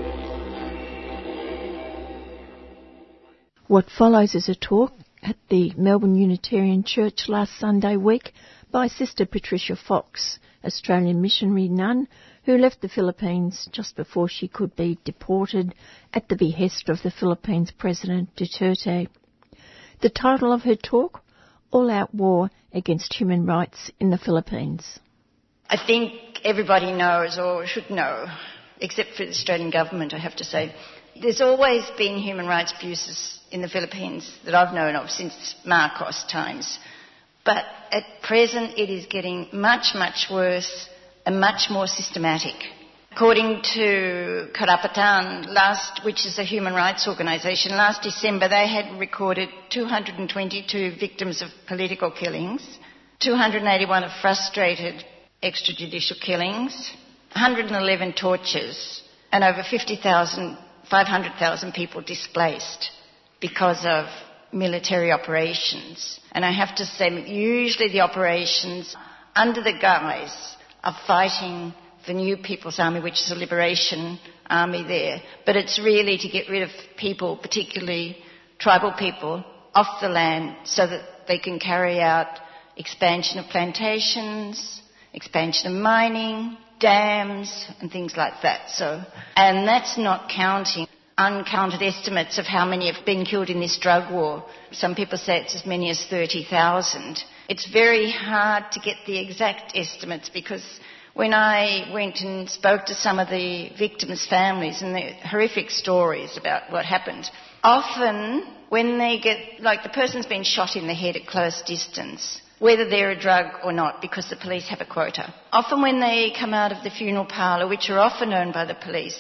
[SPEAKER 2] What follows is a talk at the Melbourne Unitarian Church last Sunday week by Sister Patricia Fox, Australian missionary nun who left the Philippines just before she could be deported at the behest of the Philippines President Duterte. The title of her talk, All Out War Against Human Rights in the Philippines.
[SPEAKER 13] I think everybody knows or should know, except for the Australian government, I have to say. There's always been human rights abuses in the Philippines that I've known of since Marcos times. But at present it is getting much, much worse and much more systematic. According to Karapatan, last, which is a human rights organisation, last December they had recorded 222 victims of political killings, 281 of frustrated extrajudicial killings, 111 tortures, and over 50,000, 500,000 people displaced because of military operations. And I have to say, usually the operations under the guise of fighting the New People's Army, which is a liberation army there, but it's really to get rid of people, particularly tribal people, off the land so that they can carry out expansion of plantations, expansion of mining, dams, and things like that. So, and that's not counting uncounted estimates of how many have been killed in this drug war. Some people say it's as many as 30,000. It's very hard to get the exact estimates because when I went and spoke to some of the victims' families and the horrific stories about what happened, often when they get, like the person's been shot in the head at close distance, whether they're a drug or not, because the police have a quota. Often when they come out of the funeral parlour, which are often known by the police,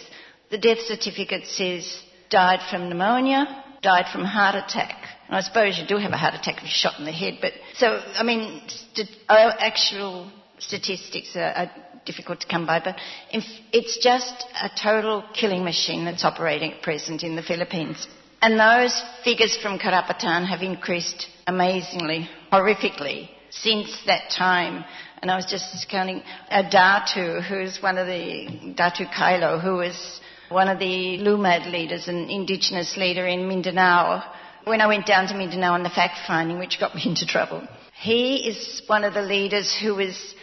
[SPEAKER 13] the death certificate says died from pneumonia, died from heart attack. And I suppose you do have a heart attack if you're shot in the head, but so, I mean, st- uh, actual statistics are, are difficult to come by, but it's just a total killing machine that's operating at present in the Philippines. And those figures from Karapatan have increased amazingly, horrifically, since that time. And I was just counting uh, Datu, who's one of the, Datu Kaylo, who was one of the Lumad leaders, an indigenous leader in Mindanao. When I went down to Mindanao on the fact finding, which got me into trouble, he is one of the leaders who was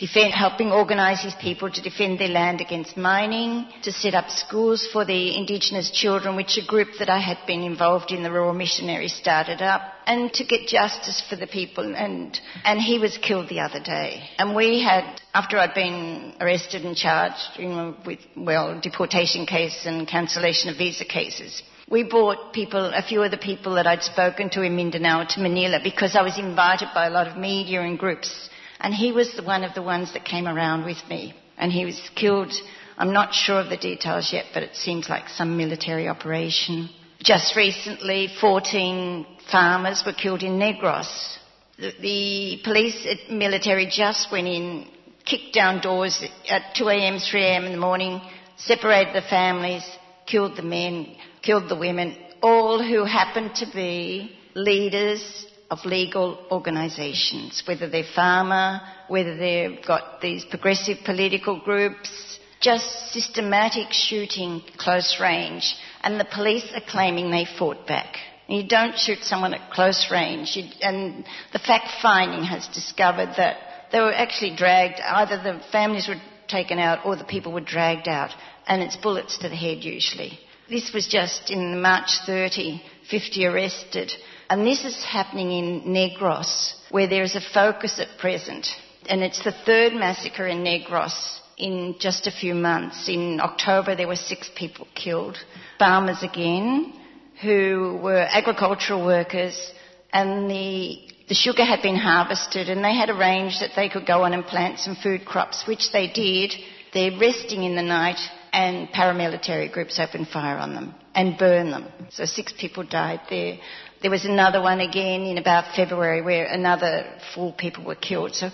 [SPEAKER 13] defend, helping organise his people to defend their land against mining, to set up schools for the Indigenous children, which a group that I had been involved in, the Rural Missionaries, started up, and to get justice for the people. And, and he was killed the other day. And we had, after I'd been arrested and charged you know, with, well, deportation case and cancellation of visa cases, we brought people, a few of the people that I'd spoken to in Mindanao to Manila because I was invited by a lot of media and groups and he was one of the ones that came around with me. And he was killed. I'm not sure of the details yet, but it seems like some military operation. Just recently, 14 farmers were killed in Negros. The, the police uh, military just went in, kicked down doors at 2 a.m., 3 a.m. in the morning, separated the families, killed the men, killed the women, all who happened to be leaders of legal organisations, whether they're farmer, whether they've got these progressive political groups, just systematic shooting close range, and the police are claiming they fought back. You don't shoot someone at close range, you, and the fact finding has discovered that they were actually dragged, either the families were taken out or the people were dragged out, and it's bullets to the head usually. This was just in March 30, 50 arrested, and this is happening in Negros, where there is a focus at present, and it's the third massacre in Negros in just a few months. In October, there were six people killed. Farmers again, who were agricultural workers, and the, the sugar had been harvested, and they had arranged that they could go on and plant some food crops, which they did. They're resting in the night, and paramilitary groups opened fire on them and burned them. So six people died there. There was another one again in about February where another four people were killed. So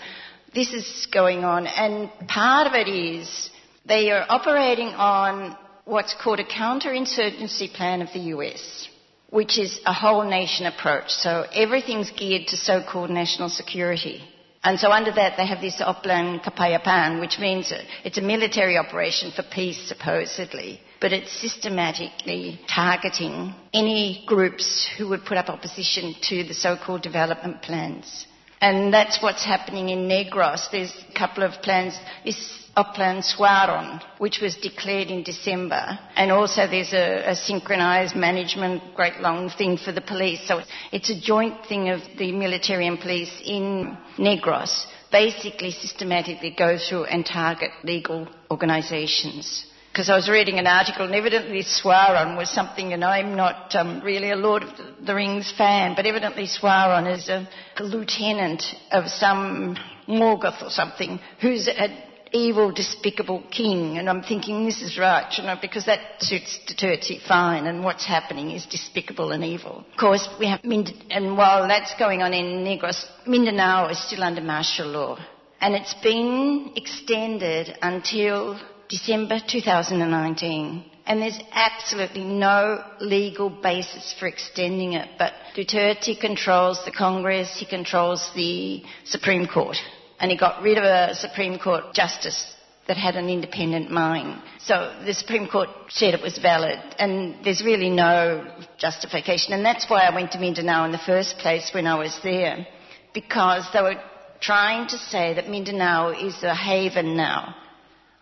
[SPEAKER 13] this is going on, and part of it is they are operating on what's called a counterinsurgency plan of the US, which is a whole nation approach. So everything's geared to so-called national security. And so under that, they have this Oplan Kapayapaan, which means it's a military operation for peace, supposedly. But it's systematically targeting any groups who would put up opposition to the so-called development plans. And that's what's happening in Negros. There's a couple of plans. This Oplan Sauron, which was declared in December. And also there's a, a synchronised management, great long thing for the police. So it's a joint thing of the military and police in Negros. Basically, systematically go through and target legal organisations because I was reading an article, and evidently Sauron was something, and I'm not um, really a Lord of the Rings fan, but evidently Sauron is a, a lieutenant of some Morgoth or something, who's an evil, despicable king. And I'm thinking, this is right, you know, because that suits Duterte fine, and what's happening is despicable and evil. Of course, we have Mind- and while that's going on in Negros, Mindanao is still under martial law. And it's been extended until December 2019. And there's absolutely no legal basis for extending it. But Duterte controls the Congress, he controls the Supreme Court. And he got rid of a Supreme Court justice that had an independent mind. So the Supreme Court said it was valid, and there's really no justification. And that's why I went to Mindanao in the first place when I was there, because they were trying to say that Mindanao is a haven now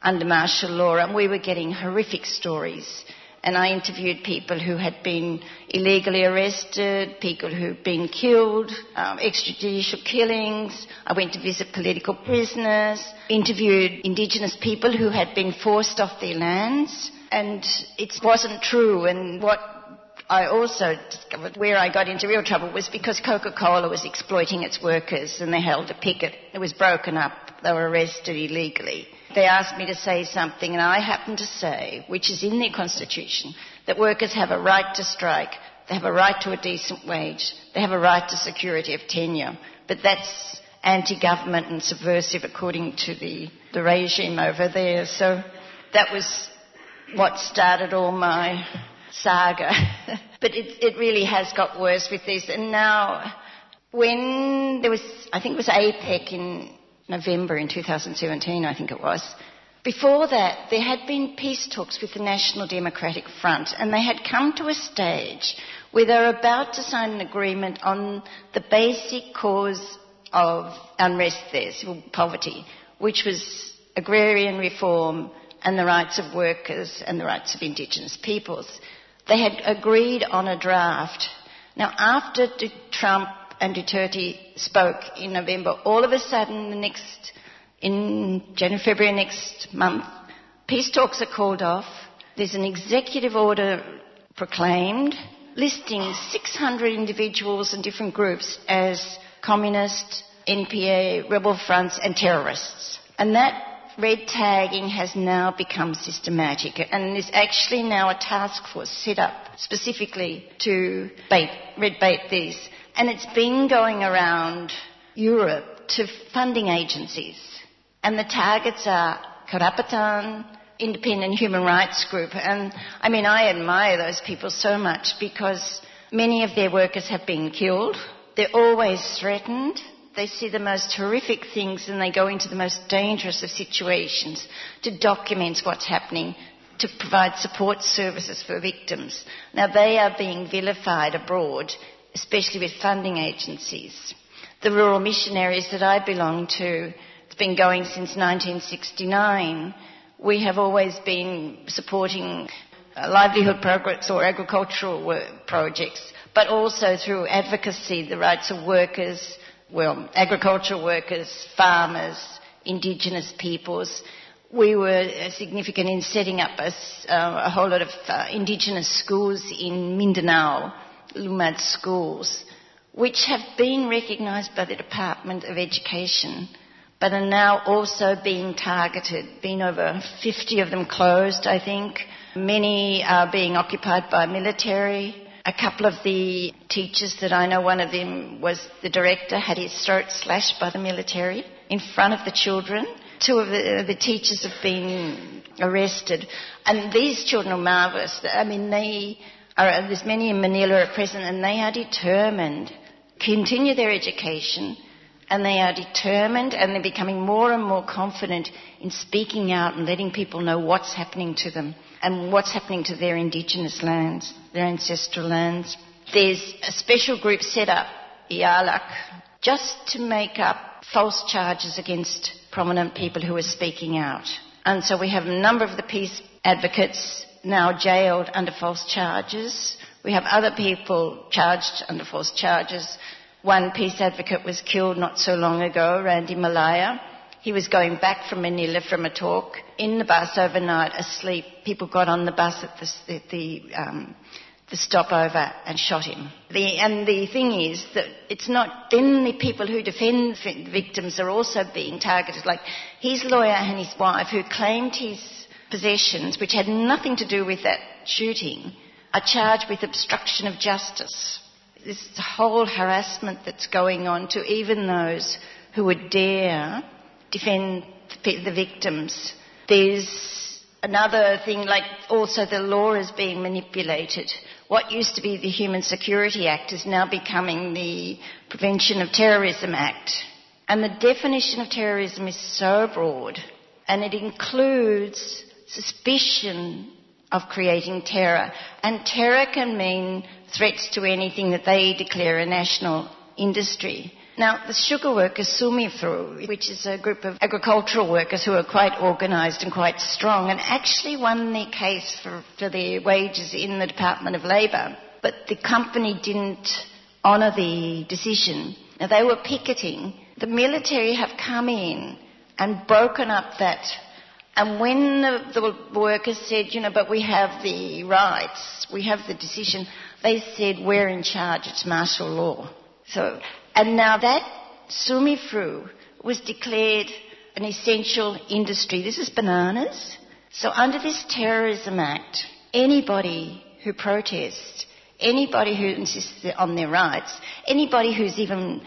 [SPEAKER 13] under martial law, and we were getting horrific stories. And I interviewed people who had been illegally arrested, people who'd been killed, um, extrajudicial killings. I went to visit political prisoners, interviewed indigenous people who had been forced off their lands, and it wasn't true. And what I also discovered where I got into real trouble was because Coca-Cola was exploiting its workers and they held a picket. It was broken up. They were arrested illegally they asked me to say something, and I happened to say, which is in their constitution, that workers have a right to strike, they have a right to a decent wage, they have a right to security of tenure. But that's anti-government and subversive according to the, the regime over there. So that was what started all my saga. but it, it really has got worse with this. And now, when there was, I think it was APEC in November in 2017, I think it was. Before that, there had been peace talks with the National Democratic Front, and they had come to a stage where they were about to sign an agreement on the basic cause of unrest there, civil poverty, which was agrarian reform and the rights of workers and the rights of Indigenous peoples. They had agreed on a draft. Now, after Trump and Duterte spoke in November, all of a sudden, the next, in January, February next month, peace talks are called off. There's an executive order proclaimed listing 600 individuals and different groups as communist, NPA, rebel fronts, and terrorists. And that red tagging has now become systematic, and there's actually now a task force set up specifically to bait, red bait these. And it's been going around Europe to funding agencies. And the targets are Karapatan, Independent Human Rights Group. And I mean, I admire those people so much because many of their workers have been killed They're always threatened. They see the most horrific things and they go into the most dangerous of situations to document what's happening, to provide support services for victims. Now they are being vilified abroad, especially with funding agencies. The rural missionaries that I belong to, it's been going since 1969. We have always been supporting uh, livelihood programs or agricultural projects, but also through advocacy, the rights of workers, well, agricultural workers, farmers, indigenous peoples. We were significant in setting up a, uh, a whole lot of uh, indigenous schools in Mindanao, Lumad schools, which have been recognised by the Department of Education, but are now also being targeted. Been over 50 of them closed, I think. Many are being occupied by military. A couple of the teachers that I know, one of them was the director, had his throat slashed by the military in front of the children. Two of the, the teachers have been arrested. And these children are marvellous. I mean, they are, there's many in Manila at present, and they are determined to continue their education and they are determined and they're becoming more and more confident in speaking out and letting people know what's happening to them and what's happening to their indigenous lands, their ancestral lands. There's a special group set up, IALAG, just to make up false charges against prominent people who are speaking out. And so we have a number of the peace advocates now jailed under false charges. We have other people charged under false charges. One peace advocate was killed not so long ago, Randy Malayao. He was going back from Manila from a talk in the bus overnight, asleep. People got on the bus at the, the, um, the stopover and shot him. The, and the thing is that it's not, then the people who defend victims are also being targeted. Like his lawyer and his wife, who claimed his possessions, which had nothing to do with that shooting, are charged with obstruction of justice. This whole harassment that's going on to even those who would dare defend the victims. There's another thing, like also the law is being manipulated. What used to be the Human Security Act is now becoming the Prevention of Terrorism Act. And the definition of terrorism is so broad, and it includes suspicion of creating terror. And terror can mean threats to anything that they declare a national industry. Now, the sugar workers me which is a group of agricultural workers who are quite organised and quite strong, and actually won the case for, for their wages in the Department of Labour. But the company didn't honour the decision. Now, they were picketing. The military have come in and broken up that and when the, the, workers said, you know, but we have the rights, we have the decision, they said, we're in charge, it's martial law. So, and now that sumifru was declared an essential industry. This is bananas. So under this Terrorism Act, anybody who protests, anybody who insists on their rights, anybody who's even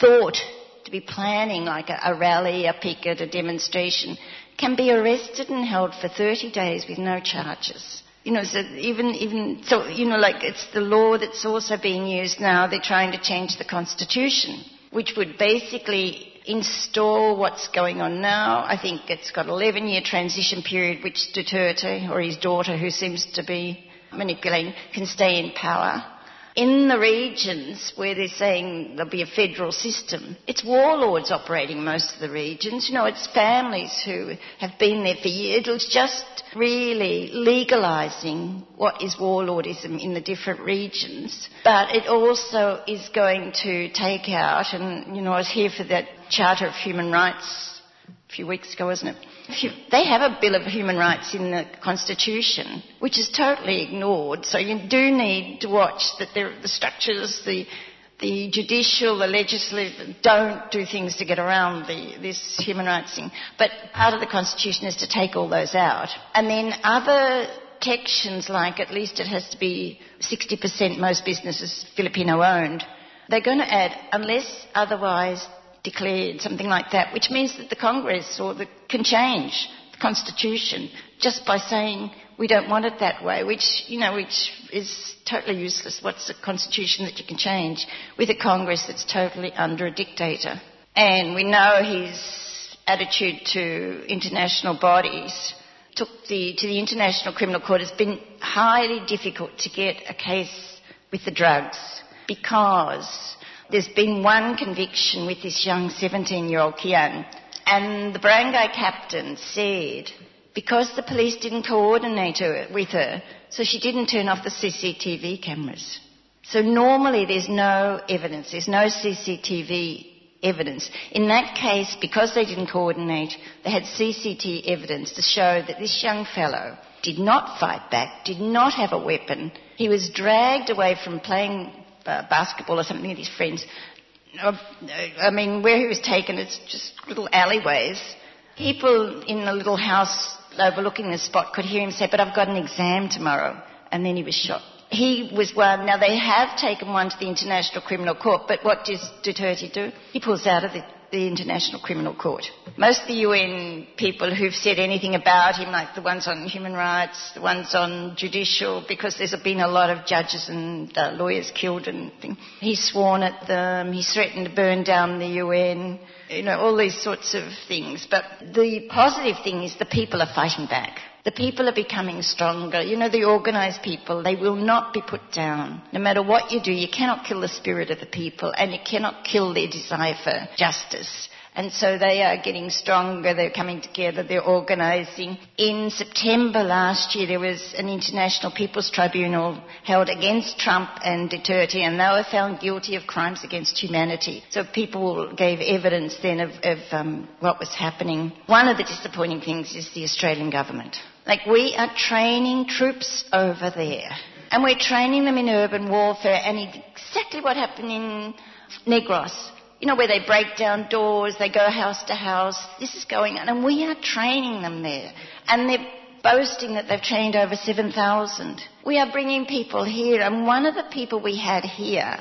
[SPEAKER 13] thought to be planning like a, a rally, a picket, a demonstration, can be arrested and held for 30 days with no charges. You know, so even, even, so, you know, like it's the law that's also being used now. They're trying to change the constitution, which would basically install what's going on now. I think it's got 11 year transition period, which Duterte or his daughter, who seems to be manipulating, can stay in power in the regions where they're saying there'll be a federal system, it's warlords operating most of the regions. You know, it's families who have been there for years. It's just really legalising what is warlordism in the different regions. But it also is going to take out, and, you know, I was here for that Charter of Human Rights a few weeks ago, wasn't it? They have a Bill of Human Rights in the Constitution, which is totally ignored. So you do need to watch that the structures, the, the judicial, the legislative don't do things to get around the, this human rights thing. But part of the Constitution is to take all those out. And then other protections like at least it has to be 60% most businesses Filipino owned. They're going to add, unless otherwise declared, something like that, which means that the Congress or the, can change the Constitution just by saying we don't want it that way, which, you know, which is totally useless. What's a constitution that you can change with a Congress that's totally under a dictator? And we know his attitude to international bodies took the, to the International Criminal Court has been highly difficult to get a case with the drugs because there's been one conviction with this young 17 year old Kian and the barangay captain said because the police didn't coordinate her, with her, so she didn't turn off the CCTV cameras. So normally there's no evidence, there's no CCTV evidence. In that case, because they didn't coordinate, they had CCTV evidence to show that this young fellow did not fight back, did not have a weapon. He was dragged away from playing uh, basketball or something with his friends. I mean, where he was taken, it's just little alleyways. People in the little house overlooking the spot could hear him say, but I've got an exam tomorrow. And then he was shot. He was one, now they have taken one to the International Criminal Court, but what does Duterte do? He pulls out of the, the International Criminal Court. Most of the UN people who've said anything about him, like the ones on human rights, the ones on judicial, because there's been a lot of judges and uh, lawyers killed and things. He's sworn at them, he's threatened to burn down the UN you know, all these sorts of things. But the positive thing is the people are fighting back. The people are becoming stronger. You know, the organised people, they will not be put down. No matter what you do, you cannot kill the spirit of the people and you cannot kill their desire for justice. And so they are getting stronger, they're coming together, they're organising. In September last year, there was an International People's Tribunal held against Trump and Duterte, and they were found guilty of crimes against humanity. So people gave evidence then of, of um, what was happening. One of the disappointing things is the Australian government. Like, we are training troops over there. And we're training them in urban warfare, and exactly what happened in Negros you know, where they break down doors, they go house to house. This is going on, and we are training them there. And they're boasting that they've trained over 7,000. We are bringing people here, and one of the people we had here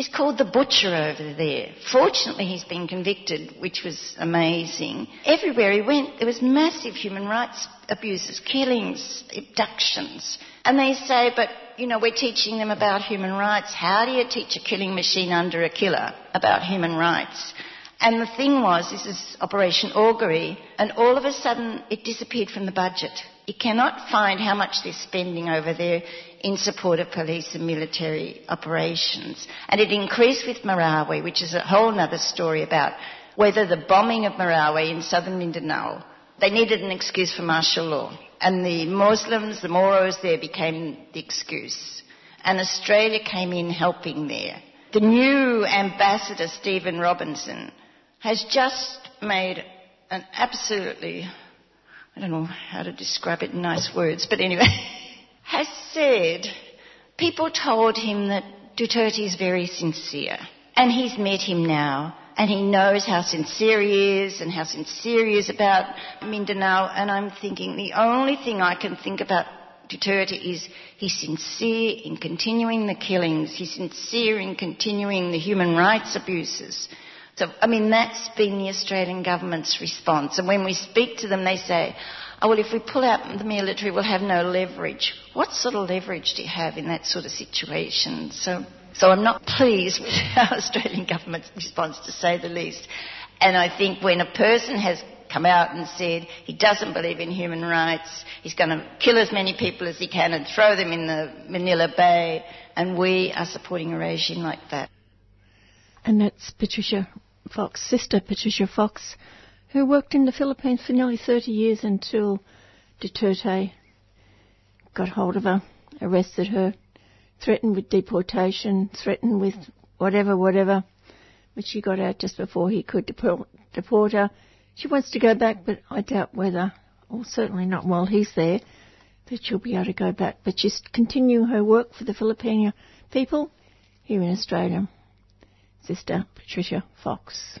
[SPEAKER 13] is called the butcher over there. Fortunately, he's been convicted, which was amazing. Everywhere he went, there was massive human rights abuses, killings, abductions. And they say, but you know, we're teaching them about human rights. How do you teach a killing machine under a killer about human rights? And the thing was, this is Operation Augury, and all of a sudden it disappeared from the budget. You cannot find how much they're spending over there in support of police and military operations. And it increased with Marawi, which is a whole other story about whether the bombing of Marawi in southern Mindanao, they needed an excuse for martial law and the Muslims, the Moros there became the excuse. And Australia came in helping there. The new ambassador, Stephen Robinson, has just made an absolutely, I don't know how to describe it in nice words, but anyway, has said people told him that Duterte is very sincere. And he's met him now and he knows how sincere he is and how sincere he is about Mindanao. And I'm thinking the only thing I can think about Duterte is he's sincere in continuing the killings. He's sincere in continuing the human rights abuses. So, I mean, that's been the Australian government's response. And when we speak to them, they say, oh, well, if we pull out the military, we'll have no leverage. What sort of leverage do you have in that sort of situation? So so I'm not pleased with our Australian government's response, to say the least. And I think when a person has come out and said he doesn't believe in human rights, he's going to kill as many people as he can and throw them in the Manila Bay, and we are supporting a regime like that.
[SPEAKER 2] And that's Patricia Fox, sister Patricia Fox, who worked in the Philippines for nearly 30 years until Duterte got hold of her, arrested her, threatened with deportation, threatened with whatever, whatever. But she got out just before he could deport, deport her. She wants to go back, but I doubt whether, or certainly not while he's there, that she'll be able to go back. But she's continuing her work for the Filipino people here in Australia. Sister Patricia Fox.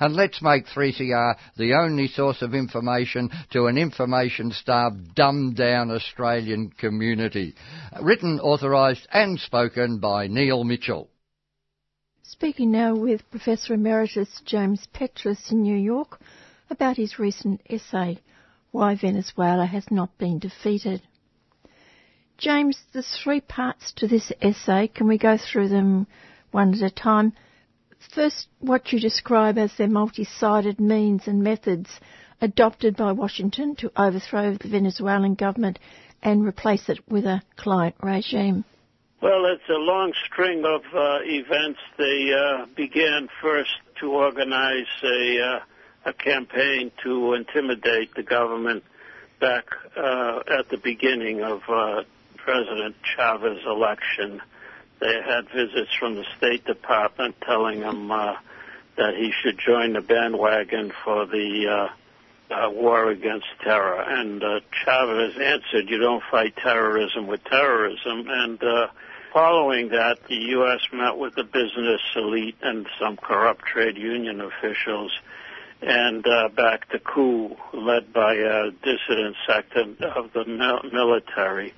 [SPEAKER 14] and let's make 3CR the only source of information to an information-starved, dumbed-down Australian community. Written, authorised and spoken by Neil Mitchell.
[SPEAKER 2] Speaking now with Professor Emeritus James Petras in New York about his recent essay, Why Venezuela Has Not Been Defeated. James, there's three parts to this essay. Can we go through them one at a time? First, what you describe as their multi-sided means and methods adopted by Washington to overthrow the Venezuelan government and replace it with a client regime.
[SPEAKER 15] Well, it's a long string of uh, events. They uh, began first to organize a, uh, a campaign to intimidate the government back uh, at the beginning of uh, President Chavez's election. They had visits from the State Department telling him uh, that he should join the bandwagon for the uh, uh, war against terror. And uh, Chavez answered, "You don't fight terrorism with terrorism." And uh, following that, the U.S. met with the business elite and some corrupt trade union officials and uh, backed a coup led by a dissident sector of the military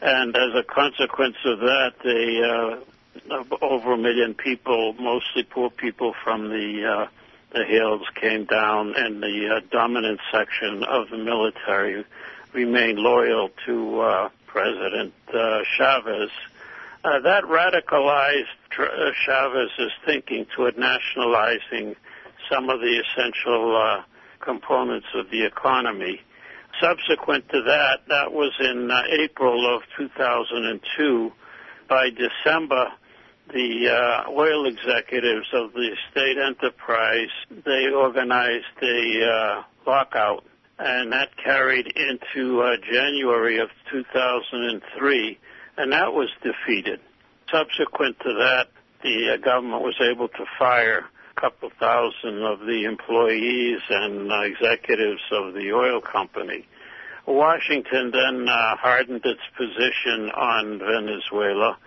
[SPEAKER 15] and as a consequence of that, they, uh, over a million people, mostly poor people from the uh, the hills, came down, and the uh, dominant section of the military remained loyal to uh, President uh, Chavez. Uh, that radicalized uh, Chavez's thinking toward nationalizing some of the essential uh, components of the economy subsequent to that, that was in uh, April of 2002. By December, the uh, oil executives of the state enterprise they organized a uh, lockout, and that carried into uh, January of 2003, and that was defeated. Subsequent to that, the uh, government was able to fire couple thousand of the employees and uh, executives of the oil company. Washington then uh, hardened its position on Venezuela,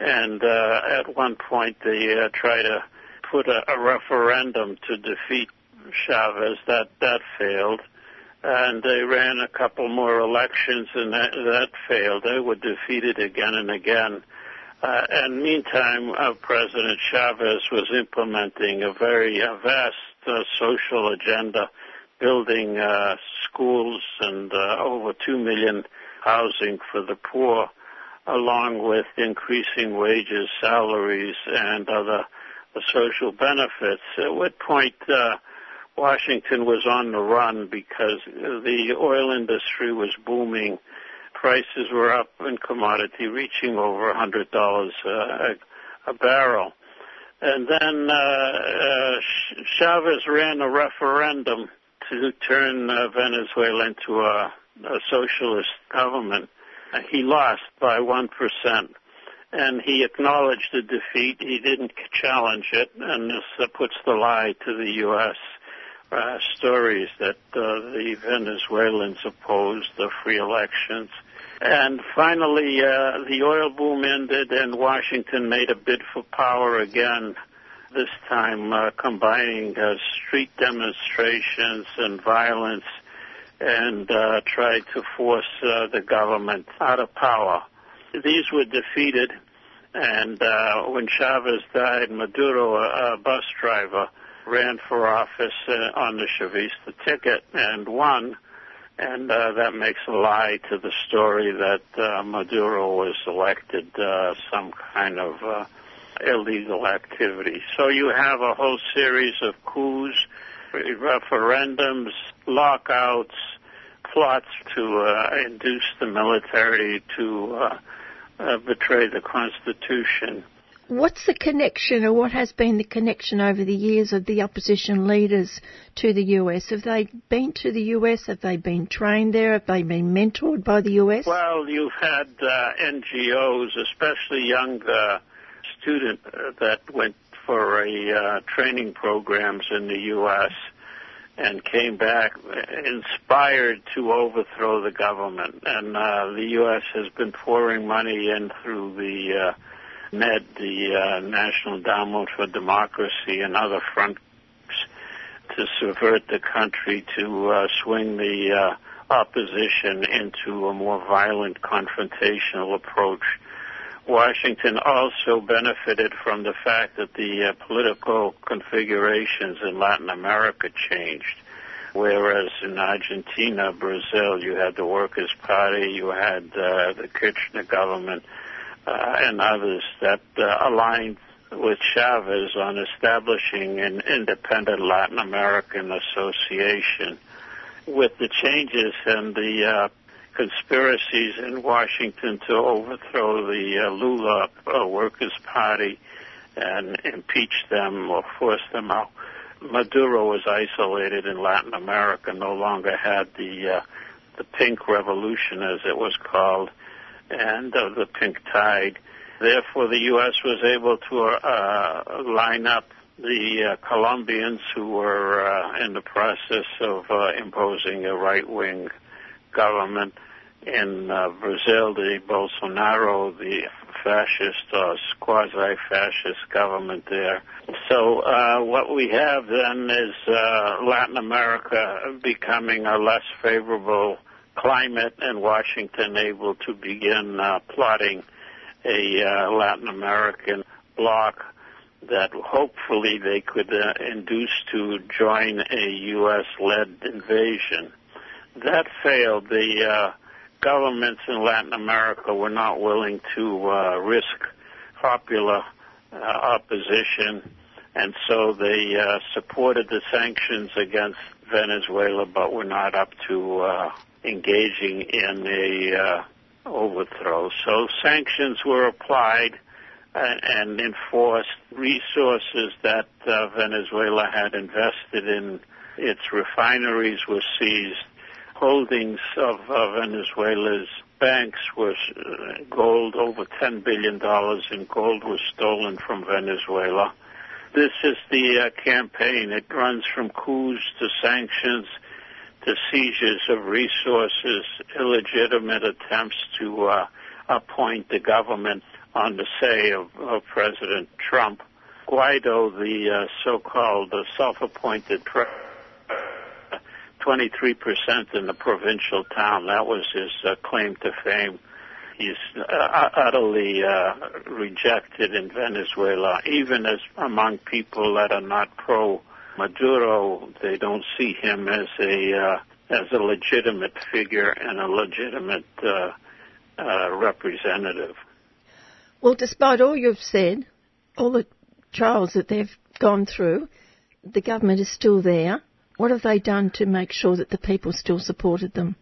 [SPEAKER 15] and uh, at one point they uh, tried to put a, a referendum to defeat Chavez. That that failed, and they ran a couple more elections, and that, that failed. They were defeated again and again. Uh, and meantime, uh, President Chavez was implementing a very uh, vast uh, social agenda, building uh, schools and uh, over 2 million housing for the poor, along with increasing wages, salaries, and other uh, social benefits. At what point uh, Washington was on the run because the oil industry was booming prices were up in commodity, reaching over $100 a, a barrel. And then uh, uh, Chavez ran a referendum to turn uh, Venezuela into a, a socialist government. He lost by 1%. And he acknowledged the defeat. He didn't challenge it. And this uh, puts the lie to the U.S. Uh, stories that uh, the Venezuelans opposed the free elections. And finally, uh, the oil boom ended, and Washington made a bid for power again. This time, uh, combining uh, street demonstrations and violence, and uh, tried to force uh, the government out of power. These were defeated, and uh, when Chavez died, Maduro, a, a bus driver, ran for office uh, on the Chavista ticket and won and uh, that makes a lie to the story that uh, Maduro was elected uh, some kind of uh, illegal activity. So you have a whole series of coups, referendums, lockouts, plots to uh, induce the military to uh, uh, betray the Constitution.
[SPEAKER 2] What's the connection, or what has been the connection over the years of the opposition leaders to the US? Have they been to the US? Have they been trained there? Have they been mentored by the US?
[SPEAKER 15] Well, you've had uh, NGOs, especially young uh, student uh, that went for a uh, training programs in the U.S. and came back inspired to overthrow the government. And uh, the U.S. has been pouring money in through the uh, NED, the uh, National Endowment for Democracy, and other fronts to subvert the country to uh, swing the uh, opposition into a more violent confrontational approach. Washington also benefited from the fact that the uh, political configurations in Latin America changed. Whereas in Argentina, Brazil, you had the Workers' Party, you had uh, the Kirchner government, and others that uh, aligned with Chavez on establishing an independent Latin American association. With the changes and the uh, conspiracies in Washington to overthrow the uh, Lula uh, Workers' Party and impeach them or force them out, Maduro was isolated in Latin America, no longer had the uh, the pink revolution, as it was called, and uh, the pink tide. Therefore, the U.S. was able to uh, line up the uh, Colombians who were uh, in the process of uh, imposing a right-wing government. In uh, Brazil, the Bolsonaro, the fascist or quasi-fascist government there. So uh, what we have then is uh, Latin America becoming a less favorable climate and Washington able to begin uh, plotting a uh, Latin American bloc that hopefully they could uh, induce to join a U.S.-led invasion. That failed. The uh, governments in Latin America were not willing to uh, risk popular uh, opposition, and so they supported the sanctions against Venezuela, but were not up to engaging in a uh, overthrow. So sanctions were applied and, and enforced. Resources that uh, Venezuela had invested in its refineries were seized. Holdings of uh, Venezuela's banks was uh, gold, over $10 billion in gold was stolen from Venezuela. This is the uh, campaign. It runs from coups to sanctions to seizures of resources, illegitimate attempts to uh, appoint the government on the say of, of President Trump. Guaido, the uh, so-called uh, self-appointed president, 23% in the provincial town. That was his uh, claim to fame. He's uh, utterly uh, rejected in Venezuela, even as among people that are not pro Maduro. They don't see him as a uh, as a legitimate figure and a legitimate uh, uh, representative.
[SPEAKER 2] Well, despite all you've said, all the trials that they've gone through, the government is still there. What have they done to make sure that the people still supported them?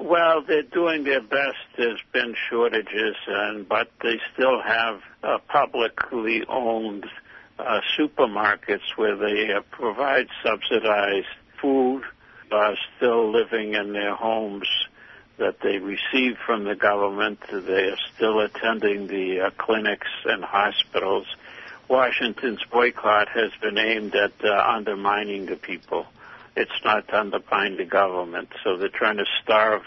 [SPEAKER 15] Well, they're doing their best. There's been shortages, and but they still have uh, publicly owned uh, supermarkets where they uh, provide subsidized food, are still living in their homes that they receive from the government. They are still attending the uh, clinics and hospitals. Washington's boycott has been aimed at uh, undermining the people it's not to undermine the government. So they're trying to starve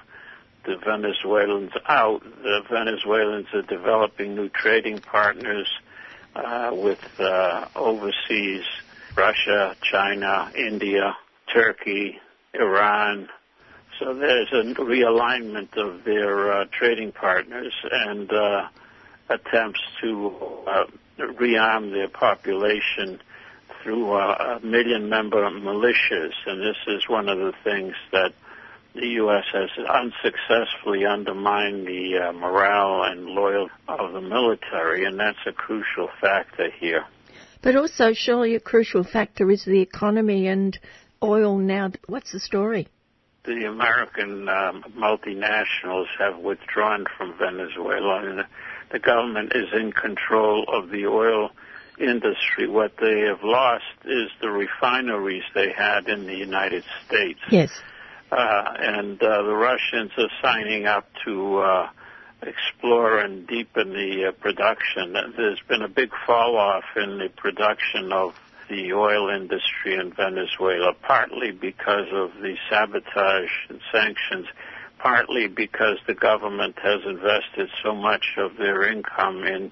[SPEAKER 15] the Venezuelans out. The Venezuelans are developing new trading partners uh, with uh, overseas Russia, China, India, Turkey, Iran. So there's a realignment of their uh, trading partners and uh, attempts to uh, rearm their population through uh, million member militias, and this is one of the things that the U.S. has unsuccessfully undermined the uh, morale and loyalty of the military, and that's a crucial factor here.
[SPEAKER 2] But also, surely a crucial factor is the economy and oil now. What's the story?
[SPEAKER 15] The American um, multinationals have withdrawn from Venezuela, and the government is in control of the oil industry. What they have lost is the refineries they had in the United States.
[SPEAKER 2] Yes.
[SPEAKER 15] Uh, and uh, the Russians are signing up to uh, explore and deepen the production. There's been a big fall off in the production of the oil industry in Venezuela, partly because of the sabotage and sanctions, partly because the government has invested so much of their income in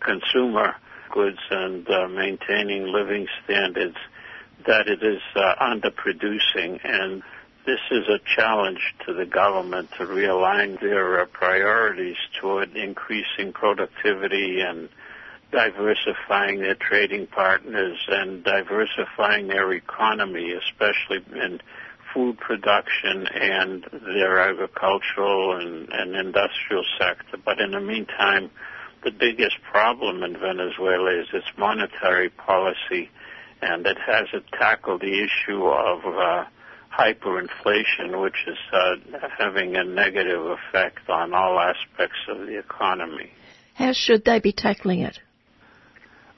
[SPEAKER 15] consumer goods and uh, maintaining living standards that it is uh, underproducing and this is a challenge to the government to realign their uh, priorities toward increasing productivity and diversifying their trading partners and diversifying their economy, especially in food production and their agricultural and, and industrial sector. But in the meantime, the biggest problem in Venezuela is its monetary policy, and it hasn't tackled the issue of uh, hyperinflation, which is uh, having a negative effect on all aspects of the economy.
[SPEAKER 2] How should they be tackling it?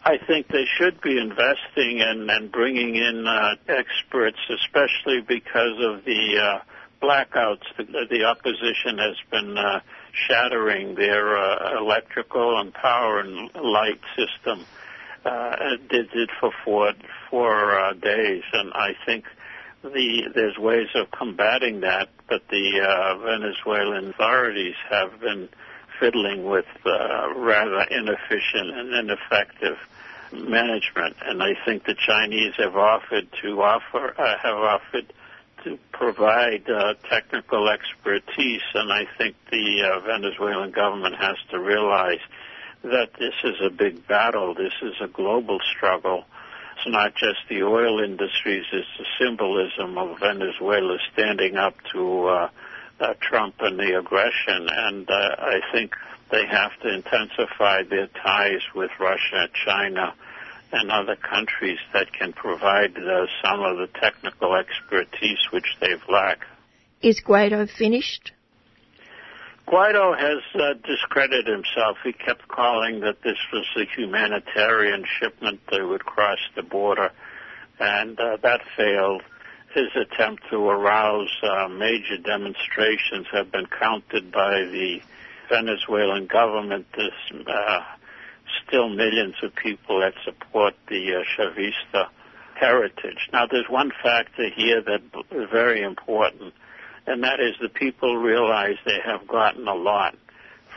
[SPEAKER 15] I think they should be investing and, and bringing in uh, experts, especially because of the uh, blackouts. The, the opposition has been uh, shattering their uh, electrical and power and light system. Uh, did it for four four uh, days, and I think the there's ways of combating that, but the uh, Venezuelan authorities have been fiddling with uh, rather inefficient and ineffective management. And I think the Chinese have offered to offer uh, have offered to provide uh, technical expertise, and I think the uh, Venezuelan government has to realize that this is a big battle. This is a global struggle. It's not just the oil industries. It's the symbolism of Venezuela standing up to uh, uh, Trump and the aggression. And uh, I think they have to intensify their ties with Russia, China, and other countries that can provide uh, some of the technical expertise which they've lacked.
[SPEAKER 2] Is Guaido finished?
[SPEAKER 15] Guaido has uh, discredited himself. He kept calling that this was a humanitarian shipment that would cross the border, and uh, that failed. His attempt to arouse uh, major demonstrations have been countered by the Venezuelan government. There's uh, still millions of people that support the uh, Chavista heritage. Now, there's one factor here that is very important, and that is the people realize they have gotten a lot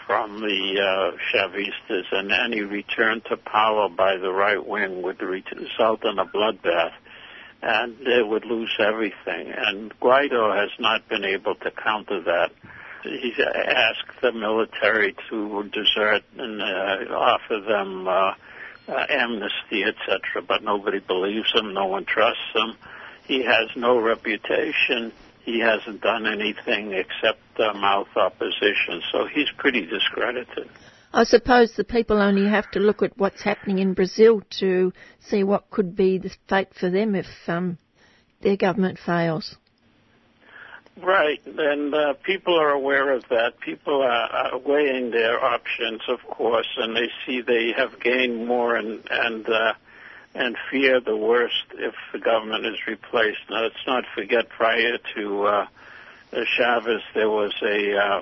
[SPEAKER 15] from the uh, Chavistas, and any return to power by the right wing would result in a bloodbath, and they would lose everything. And Guaido has not been able to counter that he's asked the military to desert and uh, offer them uh, uh, amnesty, etc. But nobody believes him. No one trusts him. He has no reputation. He hasn't done anything except uh, mouth opposition. So he's pretty discredited.
[SPEAKER 2] I suppose the people only have to look at what's happening in Brazil to see what could be the fate for them if um, their government fails.
[SPEAKER 15] Right, and uh, people are aware of that. People are, are weighing their options, of course, and they see they have gained more and and uh, and fear the worst if the government is replaced. Now, let's not forget, prior to uh, Chavez, there was a uh,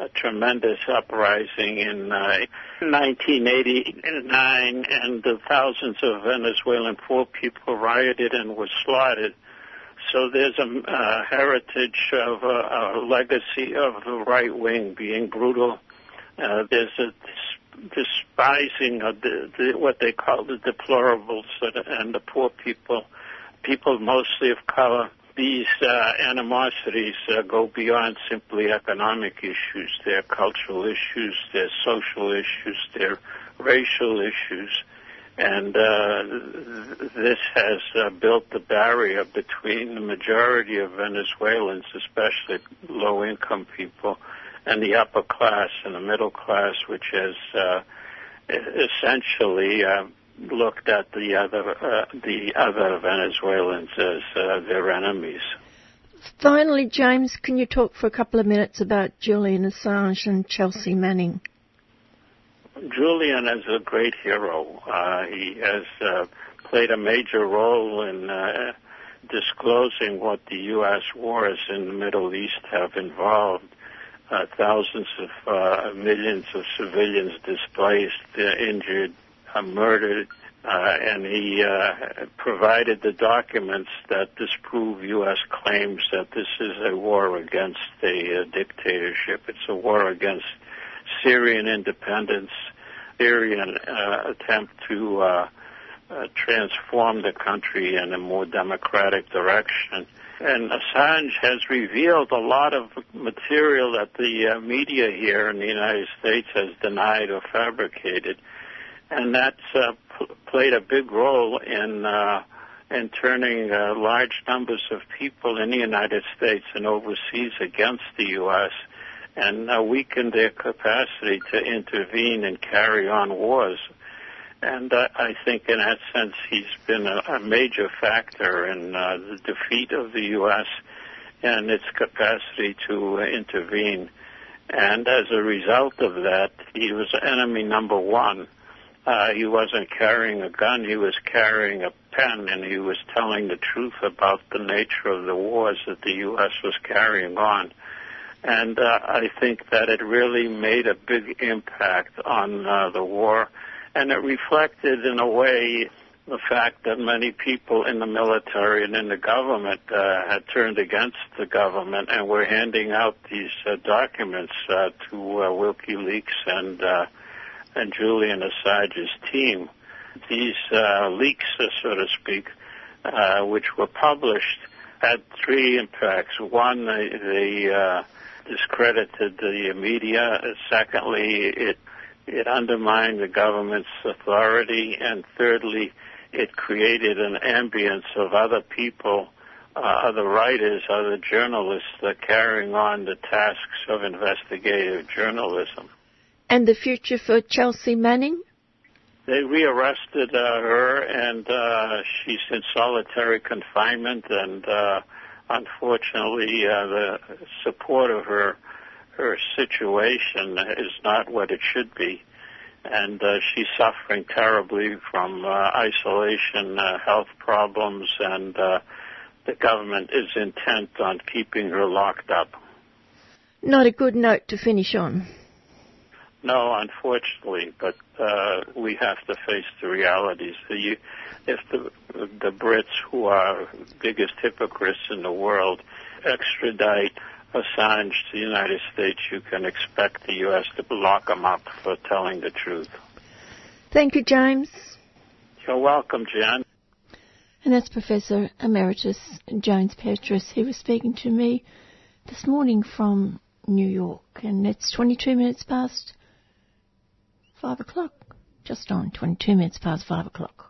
[SPEAKER 15] a tremendous uprising in uh, 1989, and uh, thousands of Venezuelan poor people rioted and were slaughtered so there's a uh, heritage of a, a legacy of the right wing being brutal. Uh, there's a despising of the, the, what they call the deplorables and the poor people, people mostly of color. These uh, animosities uh, go beyond simply economic issues. They're cultural issues, they're social issues, they're racial issues. And uh, this has uh, built the barrier between the majority of Venezuelans, especially low income people, and the upper class and the middle class, which has uh, essentially uh, looked at the other uh, the other Venezuelans as uh, their enemies.
[SPEAKER 2] Finally, James, can you talk for a couple of minutes about Julian Assange and Chelsea Manning?
[SPEAKER 15] Julian is a great hero. Uh, he has uh, played a major role in uh, disclosing what the U.S. wars in the Middle East have involved. Uh, thousands of uh, millions of civilians displaced, uh, injured, uh, murdered, uh, and he uh, provided the documents that disprove U.S. claims that this is a war against a, dictatorship. It's a war against Syrian independence, Syrian attempt to transform the country in a more democratic direction. And Assange has revealed a lot of material that the uh, media here in the United States has denied or fabricated and that's uh, p- played a big role in uh, in turning uh, large numbers of people in the United States and overseas against the U.S. and uh, weakened their capacity to intervene and carry on wars. And uh, I think, in that sense, he's been a, a major factor in uh, the defeat of the U.S. and its capacity to uh, intervene. And as a result of that, he was enemy number one uh, he wasn't carrying a gun, he was carrying a pen, and he was telling the truth about the nature of the wars that the U.S. was carrying on. And uh, I think that it really made a big impact on uh, the war, and it reflected in a way the fact that many people in the military and in the government uh, had turned against the government and were handing out these uh, documents uh, to uh, WikiLeaks and uh, and Julian Assange's team. These uh, leaks, so to speak, which were published, had three impacts. One, they, they discredited the media. Secondly, it it undermined the government's authority, and thirdly, it created an ambience of other people, uh, other writers, other journalists, uh, carrying on the tasks of investigative journalism.
[SPEAKER 2] And the future for Chelsea Manning?
[SPEAKER 15] They rearrested uh, her, and uh, she's in solitary confinement. And uh, unfortunately, uh, the support of her her situation is not what it should be, and uh, she's suffering terribly from uh, isolation, uh, health problems, and uh, the government is intent on keeping her locked up.
[SPEAKER 2] Not a good note to finish on.
[SPEAKER 15] No, unfortunately, but uh, we have to face the realities. You, if the the Brits, who are biggest hypocrites in the world, extradite Assange to the United States, you can expect the U.S. to lock him up for telling the truth.
[SPEAKER 2] Thank you, James.
[SPEAKER 15] You're welcome, Jen.
[SPEAKER 2] And that's Professor Emeritus James Petras. He was speaking to me this morning from New York, and it's 22 minutes past five o'clock. Just on 22 minutes past five o'clock.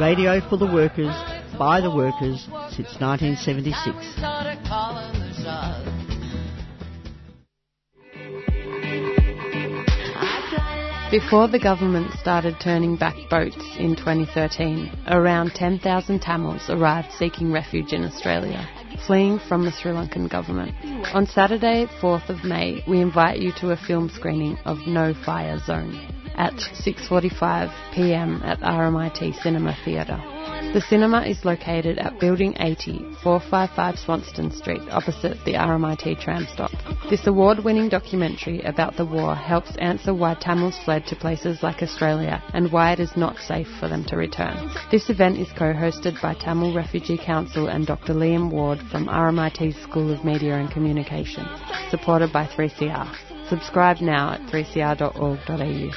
[SPEAKER 16] radio for the workers, by the workers, since 1976.
[SPEAKER 7] Before the government started turning back boats in 2013, around 10,000 Tamils arrived seeking refuge in Australia, fleeing from the Sri Lankan government. On Saturday, 4th of May, we invite you to a film screening of No Fire Zone at 6:45 p.m. at RMIT Cinema Theatre. The cinema is located at Building 80, 455 Swanston Street, opposite the RMIT tram stop. This award-winning documentary about the war helps answer why Tamils fled to places like Australia and why it is not safe for them to return. This event is co-hosted by Tamil Refugee Council and Dr. Liam Ward from RMIT's School of Media and Communication, supported by 3CR. Subscribe now at 3cr.org.au.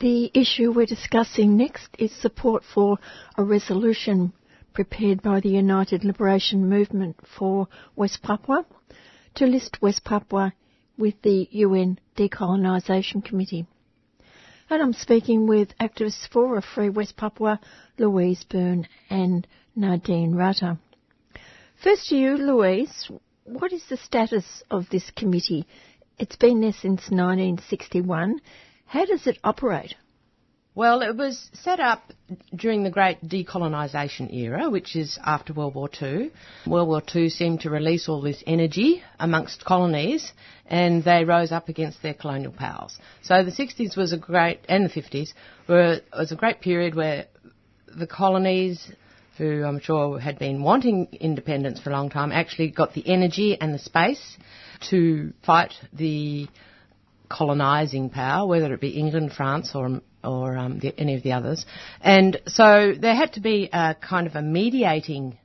[SPEAKER 2] The issue we're discussing next is support for a resolution prepared by the United Liberation Movement for West Papua to list West Papua with the UN Decolonisation Committee. And I'm speaking with activists for a free West Papua, Louise Byrne and Nadine Rutter. First to you, Louise, what is the status of this committee? It's been there since 1961. How does it operate?
[SPEAKER 17] Well, it was set up during the great decolonisation era, which is after World War II. World War II seemed to release all this energy amongst colonies, and they rose up against their colonial powers. So the 60s was a great, and the 50s were was a great period where the colonies, who I'm sure had been wanting independence for a long time, actually got the energy and the space to fight the colonising power, whether it be England, France, or or um, the, any of the others. And so there had to be a kind of a mediating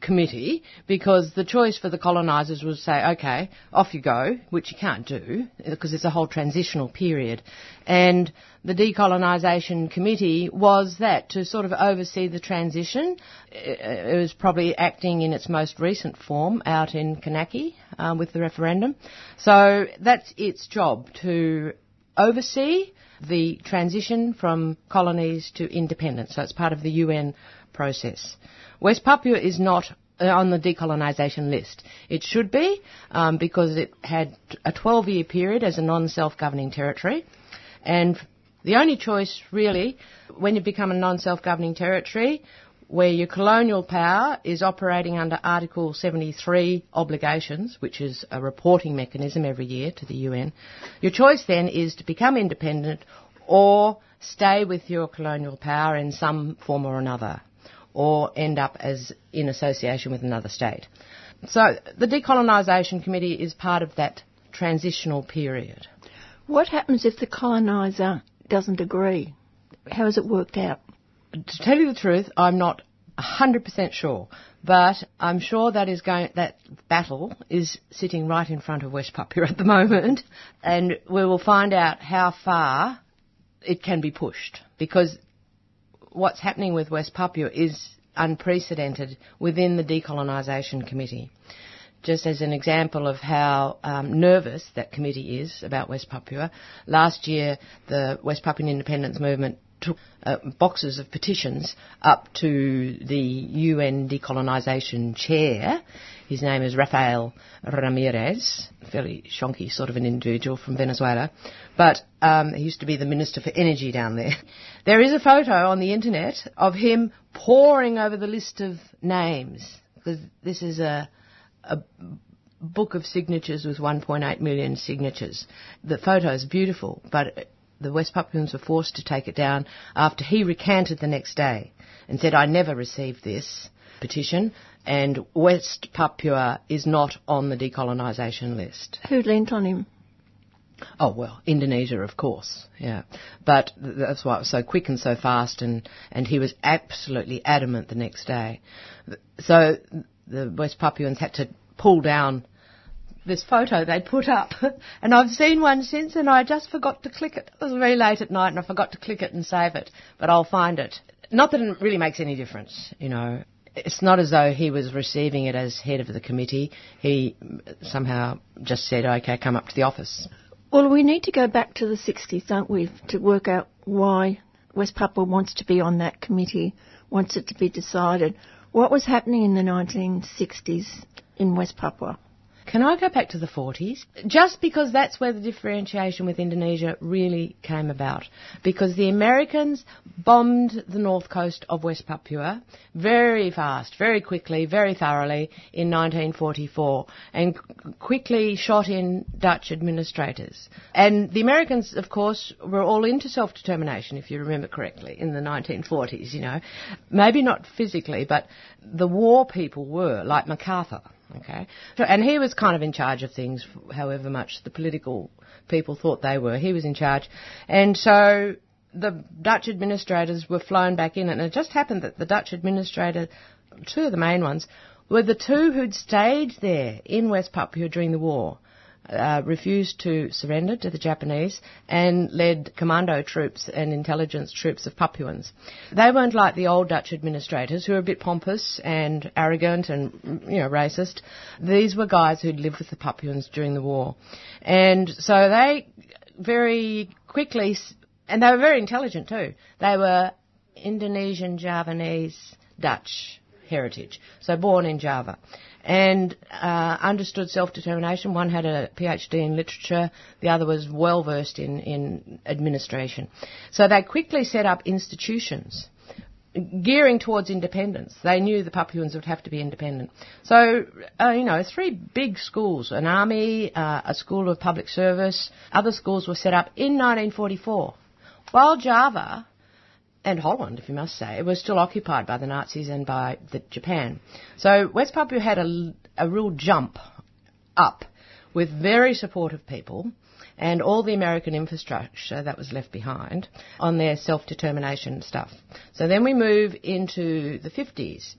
[SPEAKER 17] committee because the choice for the colonisers was say, okay, off you go, which you can't do uh, because it's a whole transitional period. And the decolonisation committee was that to sort of oversee the transition. Uh, uh, it was probably acting in its most recent form out in Kanaky um, with the referendum. So that's its job to oversee the transition from colonies to independence. So it's part of the UN process. West Papua is not uh, on the decolonisation list. It should be um, because it had a 12 year period as a non self governing territory. And the only choice, really, when you become a non self governing territory, where your colonial power is operating under Article 73 obligations, which is a reporting mechanism every year to the UN, your choice then is to become independent or stay with your colonial power in some form or another, or end up as in association with another state. So the Decolonisation Committee is part of that transitional period.
[SPEAKER 2] What happens if the coloniser doesn't agree? How has it worked out?
[SPEAKER 17] to tell you the truth, I'm not 100% sure, but I'm sure that is going, that battle is sitting right in front of West Papua at the moment, and we will find out how far it can be pushed because what's happening with West Papua is unprecedented within the Decolonisation Committee. Just as an example of how um, nervous that committee is about West Papua, last year the West Papuan Independence Movement took uh, boxes of petitions up to the UN decolonisation chair. His name is Rafael Ramirez, fairly shonky sort of an individual from Venezuela, but um, he used to be the Minister for Energy down there. There is a photo on the internet of him poring over the list of names, because this is a, a book of signatures with 1.8 million signatures. The photo is beautiful, but the West Papuans were forced to take it down after he recanted the next day and said, I never received this petition and West Papua is not on the decolonisation list.
[SPEAKER 2] Who lent on him?
[SPEAKER 17] Oh, well, Indonesia, of course, yeah. But that's why it was so quick and so fast, and, and he was absolutely adamant the next day. So the West Papuans had to pull down this photo they'd put up, and I've seen one since, and I just forgot to click it. It was very late at night, and I forgot to click it and save it, but I'll find it. Not that it really makes any difference, you know. It's not as though he was receiving it as head of the committee. He somehow just said, "Okay, come up to the office."
[SPEAKER 2] Well, we need to go back to the 60s, don't we, to work out why West Papua wants to be on that committee, wants it to be decided. What was happening in the 1960s in West Papua?
[SPEAKER 17] Can I go back to the 40s? Just because that's where the differentiation with Indonesia really came about. Because the Americans bombed the north coast of West Papua very fast, very quickly, very thoroughly in 1944 and quickly shot in Dutch administrators. And the Americans, of course, were all into self-determination, if you remember correctly, in the 1940s, you know. Maybe not physically, but the war people were, like MacArthur. Okay, and he was kind of in charge of things, however much the political people thought they were. He was in charge, and so the Dutch administrators were flown back in, and it just happened that the Dutch administrator, two of the main ones, were the two who'd stayed there in West Papua during the war. Uh, refused to surrender to the Japanese and led commando troops and intelligence troops of Papuans. They weren't like the old Dutch administrators who were a bit pompous and arrogant and you know racist. These were guys who'd lived with the Papuans during the war, and so they very quickly, and they were very intelligent too. They were Indonesian, Javanese, Dutch heritage, so born in Java and uh, understood self-determination. One had a PhD in literature, the other was well versed in, in administration. So they quickly set up institutions gearing towards independence. They knew the Papuans would have to be independent. So, uh, you know, three big schools, an army, uh, a school of public service, other schools were set up in 1944. While Java and Holland, if you must say, was still occupied by the Nazis and by the Japan. So West Papua had a, a real jump up with very supportive people and all the American infrastructure that was left behind on their self-determination stuff. So then we move into the 50s,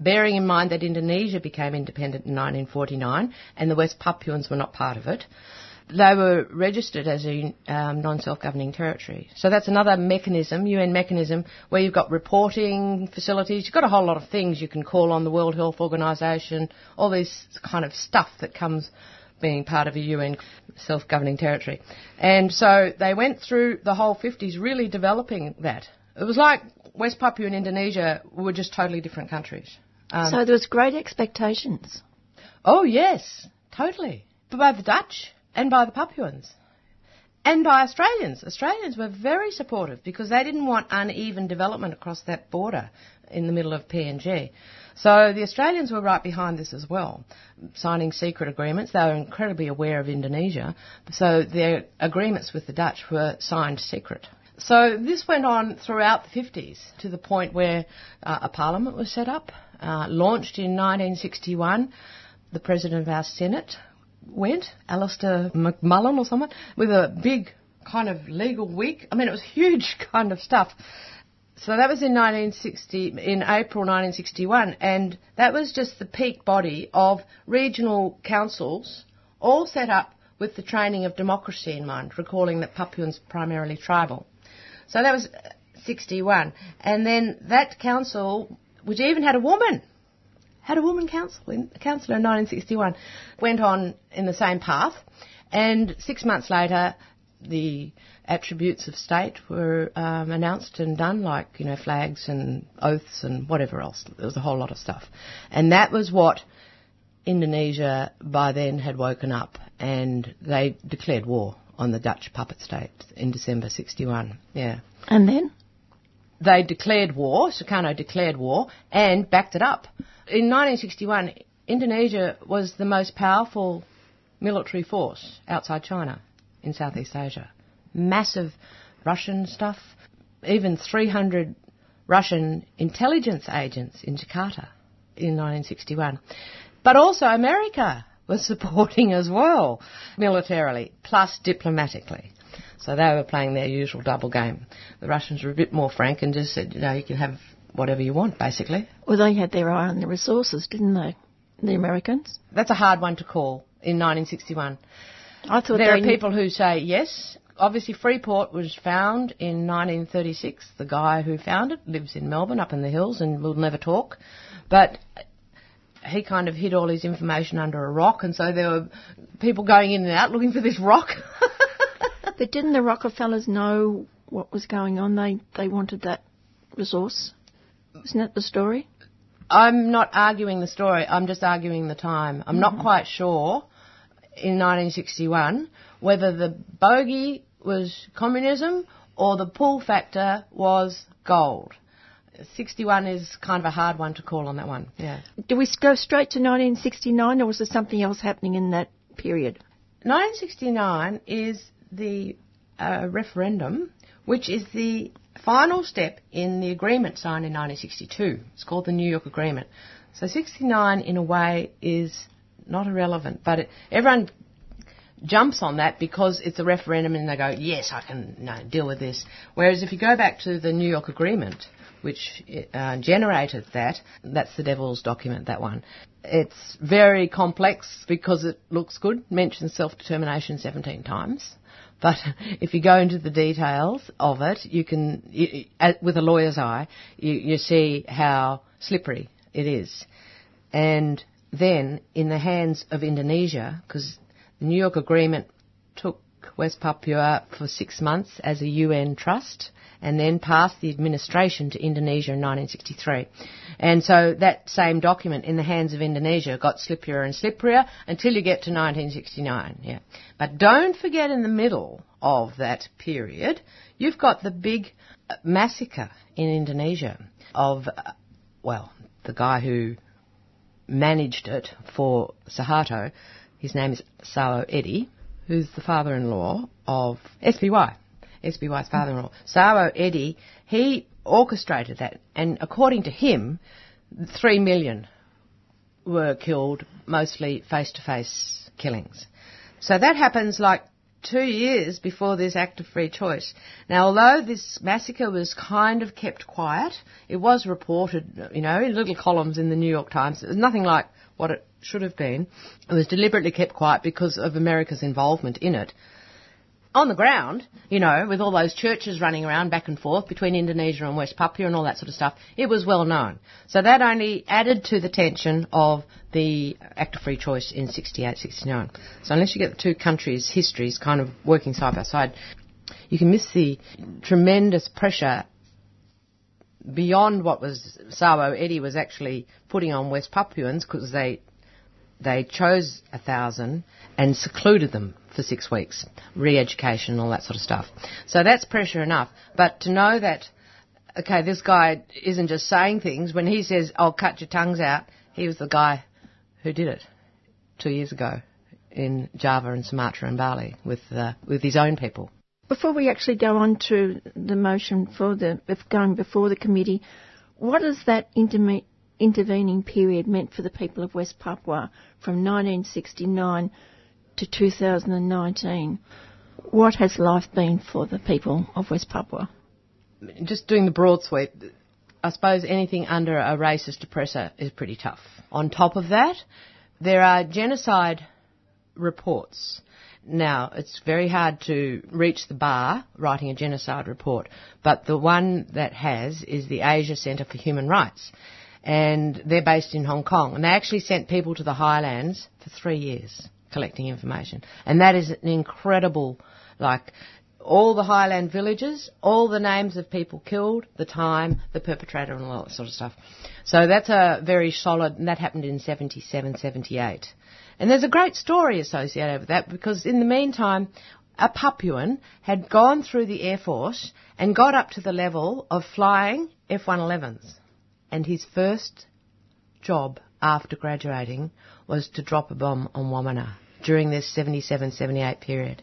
[SPEAKER 17] bearing in mind that Indonesia became independent in 1949 and the West Papuans were not part of it they were registered as a um, non-self-governing territory. So that's another mechanism, UN mechanism, where you've got reporting facilities. You've got a whole lot of things you can call on the World Health Organization, all this kind of stuff that comes being part of a UN self-governing territory. And so they went through the whole 50s really developing that. It was like West Papua and Indonesia were just totally different countries.
[SPEAKER 2] Um, so there was great expectations.
[SPEAKER 17] Oh yes, totally. But by the Dutch, and by the Papuans and by Australians. Australians were very supportive because they didn't want uneven development across that border in the middle of PNG. So the Australians were right behind this as well, signing secret agreements. They were incredibly aware of Indonesia, so their agreements with the Dutch were signed secret. So this went on throughout the 50s to the point where uh, a parliament was set up, uh, launched in 1961. The president of our Senate went, Alister McMullin or someone, with a big kind of legal wig. I mean, it was huge kind of stuff. So that was in 1960, in April 1961, and that was just the peak body of regional councils, all set up with the training of democracy in mind, recalling that Papuans primarily tribal. So that was 61, and then that council, which even had a woman had a woman councillor in 1961, went on in the same path, and six months later, the attributes of state were um, announced and done, like you know flags and oaths and whatever else. There was a whole lot of stuff, and that was what Indonesia by then had woken up, and they declared war on the Dutch puppet state in December '61. Yeah,
[SPEAKER 2] and then
[SPEAKER 17] they declared war. Sukarno declared war and backed it up in 1961, Indonesia was the most powerful military force outside China in Southeast Asia. Massive Russian stuff, even 300 Russian intelligence agents in Jakarta in 1961. But also America was supporting as well, militarily, plus diplomatically. So they were playing their usual double game. The Russians were a bit more frank and just said, you know, you can have whatever you want, basically.
[SPEAKER 2] Well, they had their eye on the resources, didn't they? The Americans?
[SPEAKER 17] That's a hard one to call in 1961.
[SPEAKER 2] I thought
[SPEAKER 17] there are people who say yes. Obviously, Freeport was found in 1936. The guy who found it lives in Melbourne, up in the hills, and will never talk. But he kind of hid all his information under a rock, and so there were people going in and out looking for this rock.
[SPEAKER 2] but didn't the Rockefellers know what was going on? They they wanted that resource. Isn't that the story?
[SPEAKER 17] I'm not arguing the story. I'm just arguing the time. I'm mm-hmm. not quite sure in 1961 whether the bogey was communism or the pull factor was gold. 61 is kind of a hard one to call on that one. Yeah.
[SPEAKER 2] Do we go straight to 1969 or was there something else happening in that period?
[SPEAKER 17] 1969 is the uh, referendum, which is the final step in the agreement signed in 1962. It's called the New York Agreement. So 69, in a way, is not irrelevant, but it, everyone jumps on that because it's a referendum and they go, yes, I can no, deal with this. Whereas if you go back to the New York Agreement, which uh, generated that, that's the devil's document, that one. It's very complex because it looks good, mentions self-determination 17 times. But if you go into the details of it, you can, you, with a lawyer's eye, you, you see how slippery it is. And then, in the hands of Indonesia, because the New York Agreement took West Papua for six months as a UN trust and then passed the administration to Indonesia in 1963. And so that same document in the hands of Indonesia got slipperier and slipperier until you get to 1969. Yeah. But don't forget in the middle of that period, you've got the big uh, massacre in Indonesia of, uh, well, the guy who managed it for Suharto. His name is Sarwo Edhie, who's the father-in-law of SBY. SBY's father-in-law. Sarwo Edhie, he orchestrated that, and according to him, three million were killed, mostly face-to-face killings. So that happens like two years before this act of free choice. Now, although this massacre was kind of kept quiet, it was reported, you know, in little columns in the New York Times. It was nothing like what it should have been. It was deliberately kept quiet because of America's involvement in it on the ground, you know, with all those churches running around back and forth between Indonesia and West Papua and all that sort of stuff, it was well known. So that only added to the tension of the Act of Free Choice in 68, 69. So unless you get the two countries' histories kind of working side by side, you can miss the tremendous pressure beyond what was Sarwo Edhie was actually putting on West Papuans because they they chose a thousand and secluded them for six weeks, re-education, and all that sort of stuff. So that's pressure enough. But to know that, okay, this guy isn't just saying things. When he says, "I'll cut your tongues out," he was the guy who did it two years ago in Java and Sumatra and Bali with uh, with his own people.
[SPEAKER 2] Before we actually go on to the motion for the going before the committee, what does that interme- intervening period meant for the people of West Papua from 1969 to 2019. What has life been for the people of West Papua?
[SPEAKER 17] Just doing the broad sweep, I suppose anything under a racist oppressor is pretty tough. On top of that, there are genocide reports. Now, it's very hard to reach the bar writing a genocide report, but the one that has is the Asia Centre for Human Rights. And they're based in Hong Kong. And they actually sent people to the highlands for three years collecting information. And that is an incredible, like, all the highland villages, all the names of people killed, the time, the perpetrator, and all that sort of stuff. So that's a very solid, and that happened in 77, 78. And there's a great story associated with that because in the meantime, a Papuan had gone through the Air Force and got up to the level of flying F-111s. And his first job after graduating was to drop a bomb on Wamena during this 77 78 period.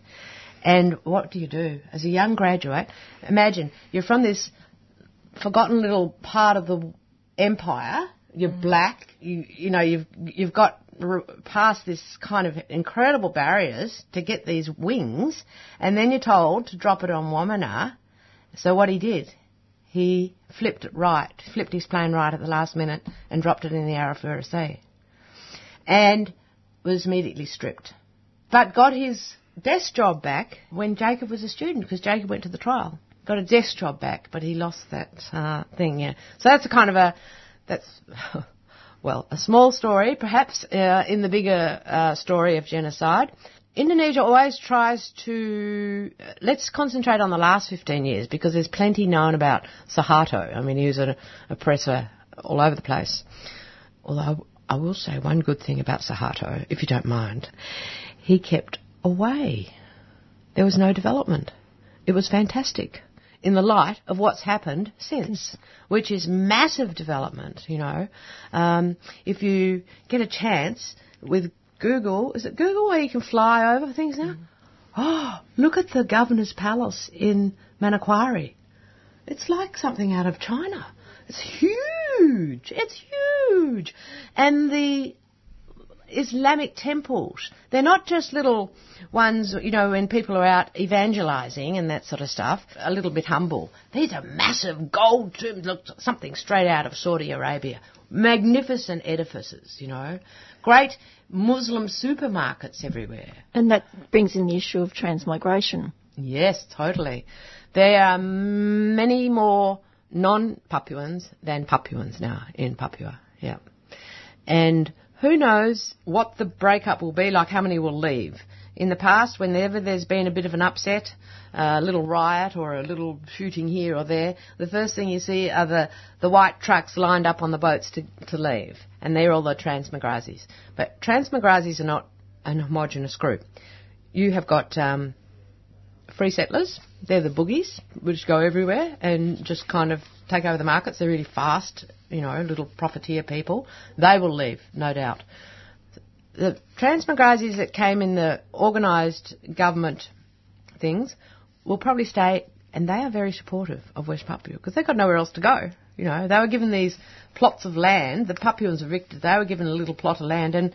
[SPEAKER 17] And what do you do? As a young graduate, imagine you're from this forgotten little part of the empire, you're mm. black, you, you know, you've, you've got past this kind of incredible barriers to get these wings, and then you're told to drop it on Wamena. So what he did, he flipped it right, flipped his plane right at the last minute and dropped it in the Arafura Sea and was immediately stripped. But got his desk job back when Jacob was a student because Jacob went to the trial. Got a desk job back, but he lost that uh, thing. Yeah, so that's a kind of a that's well a small story, perhaps uh, in the bigger uh, story of genocide. Indonesia always tries to let's concentrate on the last 15 years because there's plenty known about Suharto. I mean, he was an oppressor all over the place. Although I will say one good thing about Suharto, if you don't mind. He kept away. There was no development. It was fantastic in the light of what's happened since, which is massive development, you know. Um, if you get a chance with Google, is it Google where you can fly over things now? Mm. Oh, look at the governor's palace in Manokwari. It's like something out of China. It's huge. It's huge. And the Islamic temples. They're not just little ones, you know, when people are out evangelizing and that sort of stuff, a little bit humble. These are massive gold tombs, look, something straight out of Saudi Arabia. Magnificent edifices, you know. Great Muslim supermarkets everywhere.
[SPEAKER 2] And that brings in the issue of transmigration.
[SPEAKER 17] Yes, totally. There are many more non-Papuans than Papuans now in Papua. Yeah. And who knows what the breakup will be, like how many will leave. In the past, whenever there's been a bit of an upset, a little riot or a little shooting here or there, the first thing you see are the, the white trucks lined up on the boats to, to leave. And they're all the Transmigrazis. But Transmigrazis are not an homogenous group. You have got um, free settlers, they're the Bugis, which go everywhere and just kind of take over the markets. They're really fast, you know, little profiteer people. They will leave, no doubt. The Transmigrazis that came in the organised government things will probably stay, and they are very supportive of West Papua because they've got nowhere else to go. You know, they were given these plots of land. The Papuans evicted. They were given a little plot of land, and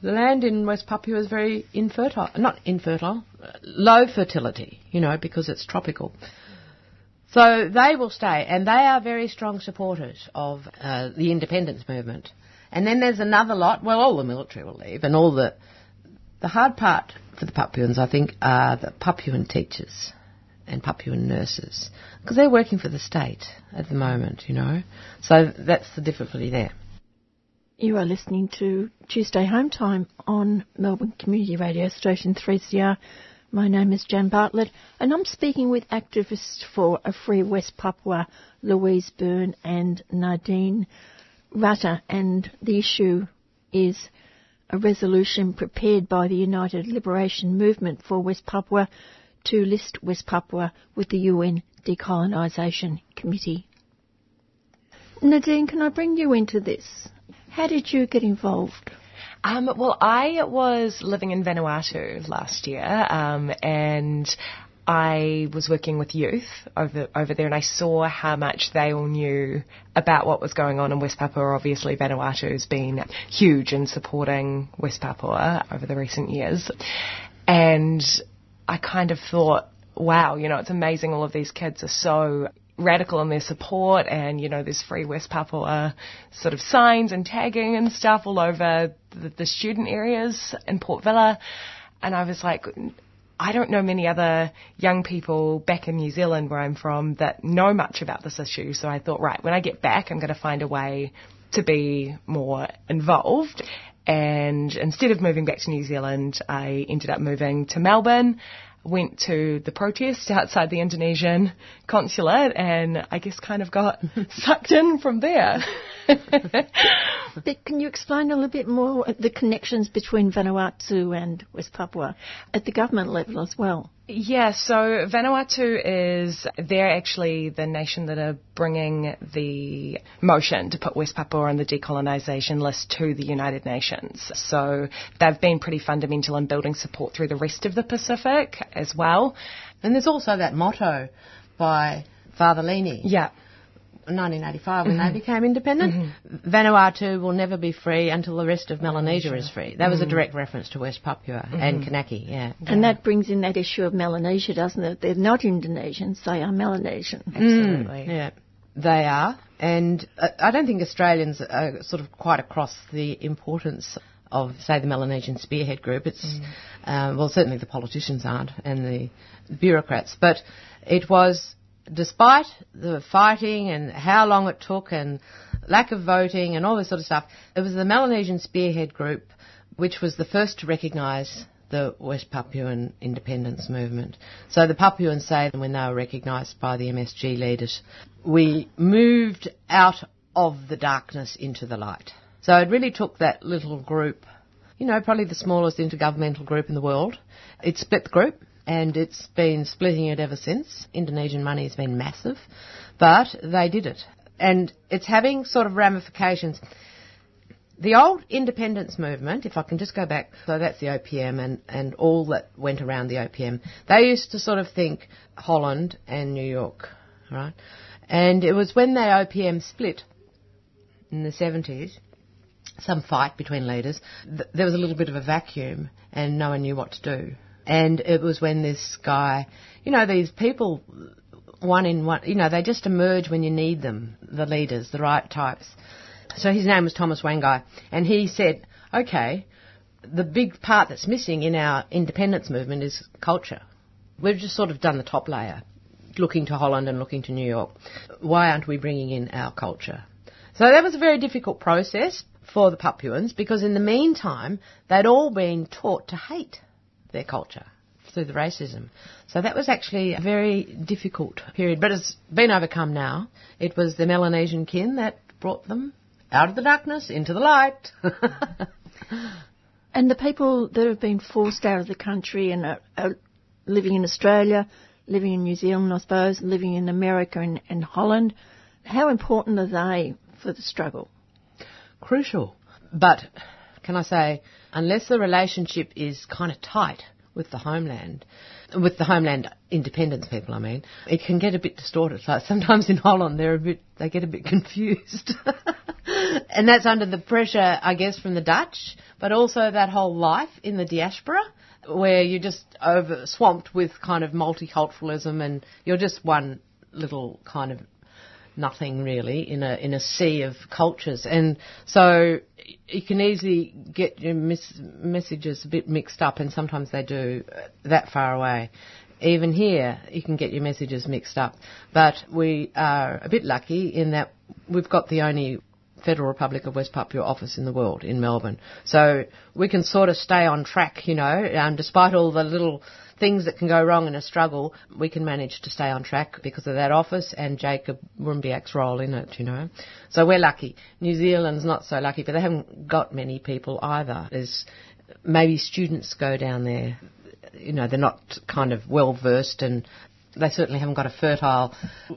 [SPEAKER 17] the land in West Papua is very infertile. Not infertile, low fertility. You know, because it's tropical. So they will stay, and they are very strong supporters of uh, the independence movement. And then there's another lot. Well, all the military will leave, and all the the hard part for the Papuans, I think, are the Papuan teachers and Papuan nurses because they're working for the state at the moment, you know. So that's the difficulty there.
[SPEAKER 2] You are listening to Tuesday Home Time on Melbourne Community Radio Station 3CR. My name is Jan Bartlett, and I'm speaking with activists for a free West Papua, Louise Byrne and Nadine Rutter, and the issue is a resolution prepared by the United Liberation Movement for West Papua to list West Papua with the UN Decolonisation Committee. Nadine, can I bring you into this? How did you get involved?
[SPEAKER 18] Um, well, I was living in Vanuatu last year, um, and I was working with youth over over there, and I saw how much they all knew about what was going on in West Papua. Obviously, Vanuatu has been huge in supporting West Papua over the recent years, and I kind of thought, wow, you know, it's amazing. All of these kids are so radical in their support and, you know, there's free West Papua sort of signs and tagging and stuff all over the, the student areas in Port Vila. And I was like, I don't know many other young people back in New Zealand where I'm from that know much about this issue. So I thought, right, when I get back, I'm going to find a way to be more involved. And instead of moving back to New Zealand, I ended up moving to Melbourne went to the protest outside the Indonesian consulate and I guess kind of got sucked in from there.
[SPEAKER 2] but can you explain a little bit more the connections between Vanuatu and West Papua at the government level as well?
[SPEAKER 18] Yeah, so Vanuatu is, they're actually the nation that are bringing the motion to put West Papua on the decolonisation list to the United Nations. So they've been pretty fundamental in building support through the rest of the Pacific as well.
[SPEAKER 17] And there's also that motto by Father Lini.
[SPEAKER 18] Yeah.
[SPEAKER 17] 1985 when mm-hmm. they became independent. Mm-hmm. Vanuatu will never be free until the rest of Melanesia is free. That was a mm-hmm. direct reference to West Papua mm-hmm. and Kanaky, yeah.
[SPEAKER 2] And that brings in that issue of Melanesia, doesn't it? They're not Indonesians, they are Melanesian.
[SPEAKER 17] Absolutely. Mm, yeah. They are, and uh, I don't think Australians are sort of quite across the importance of, say, the Melanesian Spearhead Group. It's, mm. uh, well, certainly the politicians aren't and the bureaucrats, but it was despite the fighting and how long it took and lack of voting and all this sort of stuff, it was the Melanesian Spearhead Group which was the first to recognise the West Papuan independence movement. So the Papuans say when they were recognised by the MSG leaders, we moved out of the darkness into the light. So it really took that little group, you know, probably the smallest intergovernmental group in the world. It split the group and it's been splitting it ever since. Indonesian money has been massive, but they did it. And it's having sort of ramifications. The old independence movement, if I can just go back, so that's the OPM and, and all that went around the OPM, they used to sort of think Holland and New York, right? And it was when the OPM split in the 70s some fight between leaders, th- there was a little bit of a vacuum and no one knew what to do. And it was when this guy, you know, these people, one in one, you know, they just emerge when you need them, the leaders, the right types. So his name was Thomas Wainggai, and he said, okay, the big part that's missing in our independence movement is culture. We've just sort of done the top layer, looking to Holland and looking to New York. Why aren't we bringing in our culture? So that was a very difficult process for the Papuans because in the meantime, they'd all been taught to hate their culture through the racism. So that was actually a very difficult period, but it's been overcome now. It was the Melanesian kin that brought them out of the darkness into the light.
[SPEAKER 2] And the people that have been forced out of the country and are, are living in Australia, living in New Zealand, I suppose, living in America and, and Holland, how important are they for the struggle?
[SPEAKER 17] Crucial. But can I say, unless the relationship is kind of tight with the homeland, with the homeland independence people, I mean, it can get a bit distorted. Like sometimes in Holland, they're a bit, they get a bit confused. and that's under the pressure, I guess, from the Dutch, but also that whole life in the diaspora where you're just over swamped with kind of multiculturalism and you're just one little kind of nothing really in a in a sea of cultures. And so you can easily get your mis- messages a bit mixed up and sometimes they do that far away. Even here you can get your messages mixed up. But we are a bit lucky in that we've got the only Federal Republic of West Papua office in the world in Melbourne. So we can sort of stay on track, you know, um, despite all the little things that can go wrong in a struggle, we can manage to stay on track because of that office and Jacob Rumbiak's role in it, you know. So we're lucky. New Zealand's not so lucky, but they haven't got many people either. There's maybe students go down there, you know, they're not kind of well versed and they certainly haven't got a fertile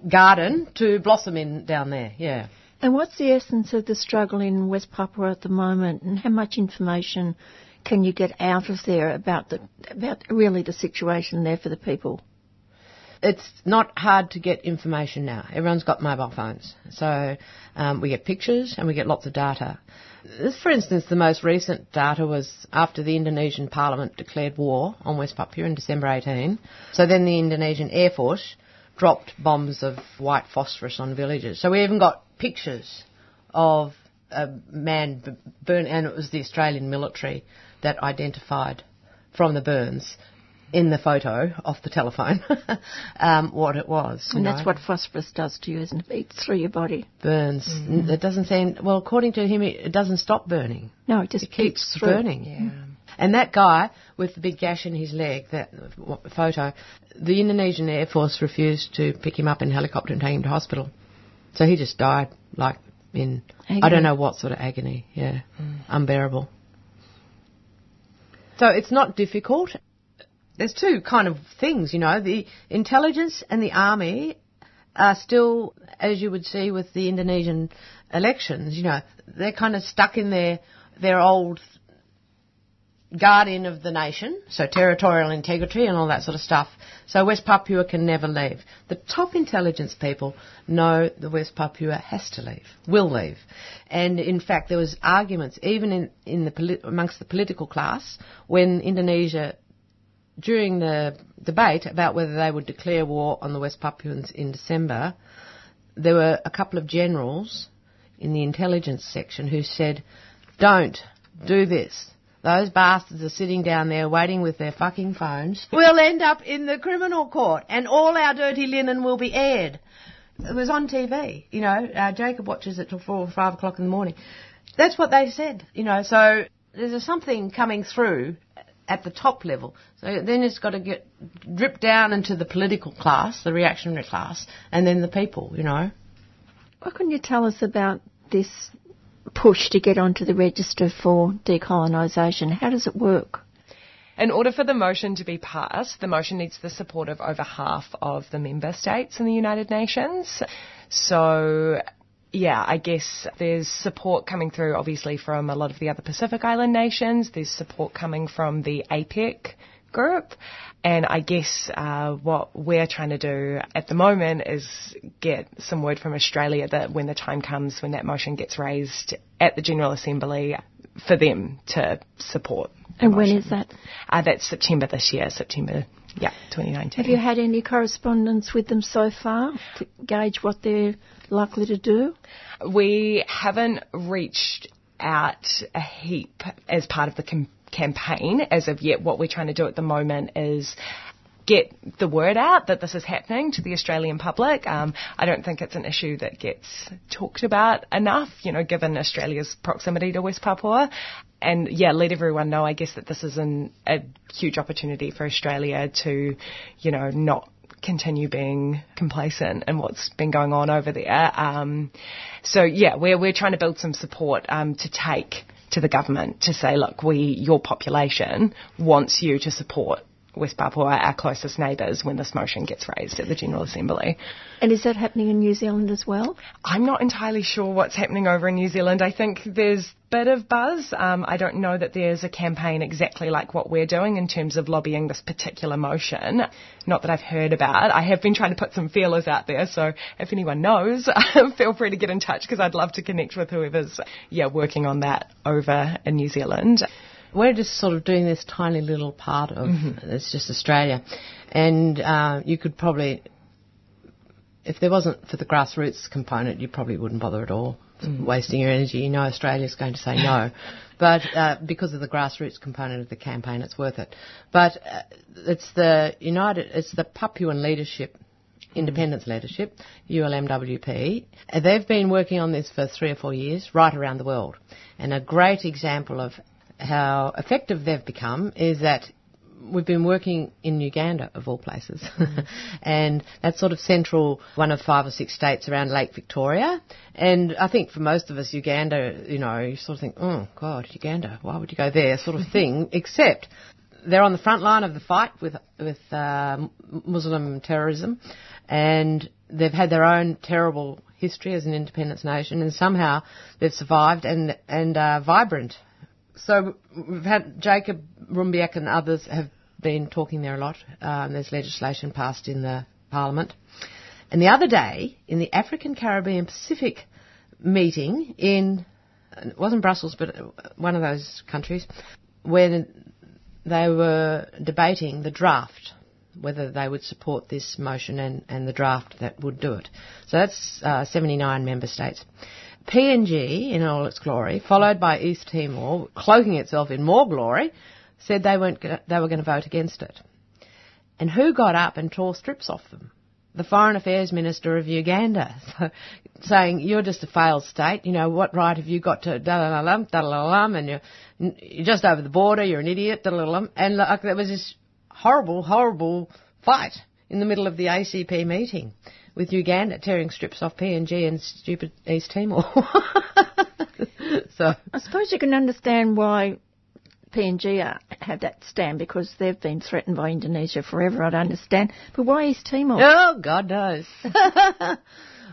[SPEAKER 17] garden to blossom in down there, yeah.
[SPEAKER 2] And what's the essence of the struggle in West Papua at the moment, and how much information can you get out of there about the about really the situation there for the people?
[SPEAKER 17] It's not hard to get information now. Everyone's got mobile phones, so um, we get pictures and we get lots of data. For instance, the most recent data was after the Indonesian Parliament declared war on West Papua in December 18. So then the Indonesian Air Force dropped bombs of white phosphorus on villages. So we even got pictures of a man b- burn, and it was the Australian military that identified from the burns in the photo off the telephone um, what it was.
[SPEAKER 2] And that's
[SPEAKER 17] know.
[SPEAKER 2] what phosphorus does to you, isn't it? It eats through your body.
[SPEAKER 17] burns. N- It doesn't seem well. According to him, it it doesn't stop burning.
[SPEAKER 2] No, it just
[SPEAKER 17] It keeps
[SPEAKER 2] eats through.
[SPEAKER 17] burning. Yeah. Mm. And that guy with the big gash in his leg, that photo, the Indonesian Air Force refused to pick him up in a helicopter and take him to hospital. So he just died, like in I don't know what sort of agony. Yeah, mm. unbearable. So it's not difficult. There's two kind of things, you know. The intelligence and the army are still, as you would see with the Indonesian elections, you know, they're kind of stuck in their their old guardian of the nation, so territorial integrity and all that sort of stuff. So West Papua can never leave. The top intelligence people know the West Papua has to leave, will leave. And in fact, there was arguments even in, in the amongst the political class when Indonesia during the debate about whether they would declare war on the West Papuans in December, there were a couple of generals in the intelligence section who said, don't do this. Those bastards are sitting down there waiting with their fucking phones. We'll end up in the criminal court and all our dirty linen will be aired. It was on TV, you know. Uh, Jacob watches it till four or five o'clock in the morning. That's what they said, you know. So there's something coming through at the top level. So then it's got to get dripped down into the political class, the reactionary class, and then the people, you know.
[SPEAKER 2] What can you tell us about this push to get onto the register for decolonisation? How does it work?
[SPEAKER 18] In order for the motion to be passed, the motion needs the support of over half of the member states in the United Nations. So, yeah, I guess there's support coming through obviously from a lot of the other Pacific Island nations. There's support coming from the APEC group. And I guess uh, what we're trying to do at the moment is get some word from Australia that when the time comes when that motion gets raised at the General Assembly, for them to support.
[SPEAKER 2] And when is that?
[SPEAKER 18] Uh, that's September this year, September, yeah, 2019.
[SPEAKER 2] Have you had any correspondence with them so far to gauge what they're likely to do?
[SPEAKER 18] We haven't reached out a heap as part of the com- campaign as of yet. What we're trying to do at the moment is get the word out that this is happening to the Australian public. Um, I don't think it's an issue that gets talked about enough, you know, given Australia's proximity to West Papua. And yeah, let everyone know, I guess, that this is an, a huge opportunity for Australia to, you know, not continue being complacent in what's been going on over there. Um, so yeah, we're we're trying to build some support um, to take to the government to say, look, we your population wants you to support West Papua, our closest neighbours, when this motion gets raised at the General Assembly.
[SPEAKER 2] And is that happening in New Zealand as well?
[SPEAKER 18] I'm not entirely sure what's happening over in New Zealand. I think there's a bit of buzz. Um, I don't know that there's a campaign exactly like what we're doing in terms of lobbying this particular motion. Not that I've heard about. I have been trying to put some feelers out there, so if anyone knows, feel free to get in touch because I'd love to connect with whoever's yeah working on that over in New Zealand.
[SPEAKER 17] We're just sort of doing this tiny little part of
[SPEAKER 18] Mhm.
[SPEAKER 17] it's just Australia, and uh, you could probably, if there wasn't for the grassroots component, you probably wouldn't bother at all,
[SPEAKER 18] Mm.
[SPEAKER 17] wasting your energy. You know, Australia's going to say no, but uh, because of the grassroots component of the campaign, it's worth it. But uh, it's the United, it's the Papuan leadership. Independence Leadership, ULMWP. They've been working on this for three or four years, right around the world. And a great example of how effective they've become is that we've been working in Uganda, of all places. and that's sort of central, one of five or six states around Lake Victoria. And I think for most of us, Uganda, you know, you sort of think, oh, God, Uganda, why would you go there, sort of thing. Except they're on the front line of the fight with, with uh, Muslim terrorism. And they've had their own terrible history as an independence nation, and somehow they've survived and, and are vibrant so we've had Jacob Rumbiak and others have been talking there a lot. Um, there's legislation passed in the Parliament. And the other day, in the African, Caribbean, Pacific meeting in, it wasn't Brussels, but one of those countries, when they were debating the draft, whether they would support this motion and, and the draft that would do it. So that's uh, 79 member states. PNG, in all its glory, followed by East Timor, cloaking itself in more glory, said they weren't go- they were going to vote against it. And who got up and tore strips off them? The Foreign Affairs Minister of Uganda, so, saying you're just a failed state. You know what right have you got to da da da da da da and you're, you're just over the border. You're an idiot. Da da da And like there was this horrible, horrible fight in the middle of the ACP meeting with Uganda tearing strips off PNG and stupid East Timor. so
[SPEAKER 2] I suppose you can understand why PNG are, have that stand because they've been threatened by Indonesia forever. I understand. But why East Timor?
[SPEAKER 17] Oh, God knows.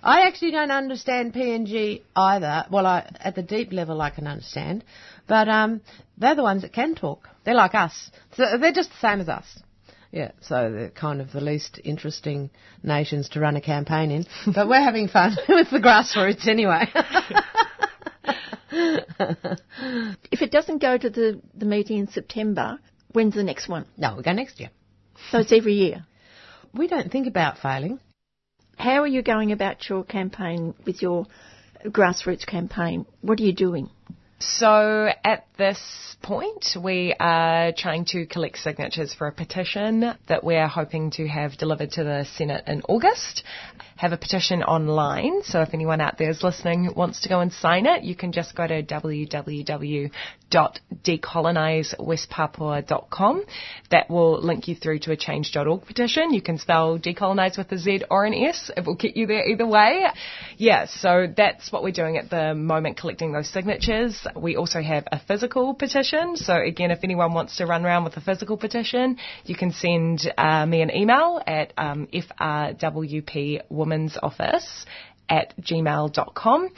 [SPEAKER 17] I actually don't understand PNG either. Well, I, at the deep level, I can understand, but um, they're the ones that can talk. They're like us. So they're just the same as us. Yeah, so they're kind of the least interesting nations to run a campaign in. But we're having fun with the grassroots anyway.
[SPEAKER 2] If it doesn't go to the, the meeting in September, when's the next one?
[SPEAKER 17] No, we go next year.
[SPEAKER 2] So it's every year.
[SPEAKER 17] We don't think about failing.
[SPEAKER 2] How are you going about your campaign with your grassroots campaign? What are you doing?
[SPEAKER 18] So at this point, we are trying to collect signatures for a petition that we're hoping to have delivered to the Senate in August. Have a petition online, so if anyone out there is listening wants to go and sign it, you can just go to www.decolonizewestpapua.com. That will link you through to a change.org petition. You can spell decolonize with a Z or an S. It will get you there either way. Yeah, so that's what we're doing at the moment, collecting those signatures. We also have a physical petition. So again, if anyone wants to run around with a physical petition, you can send uh, me an email at um, frwpwomensoffice at gmail.com.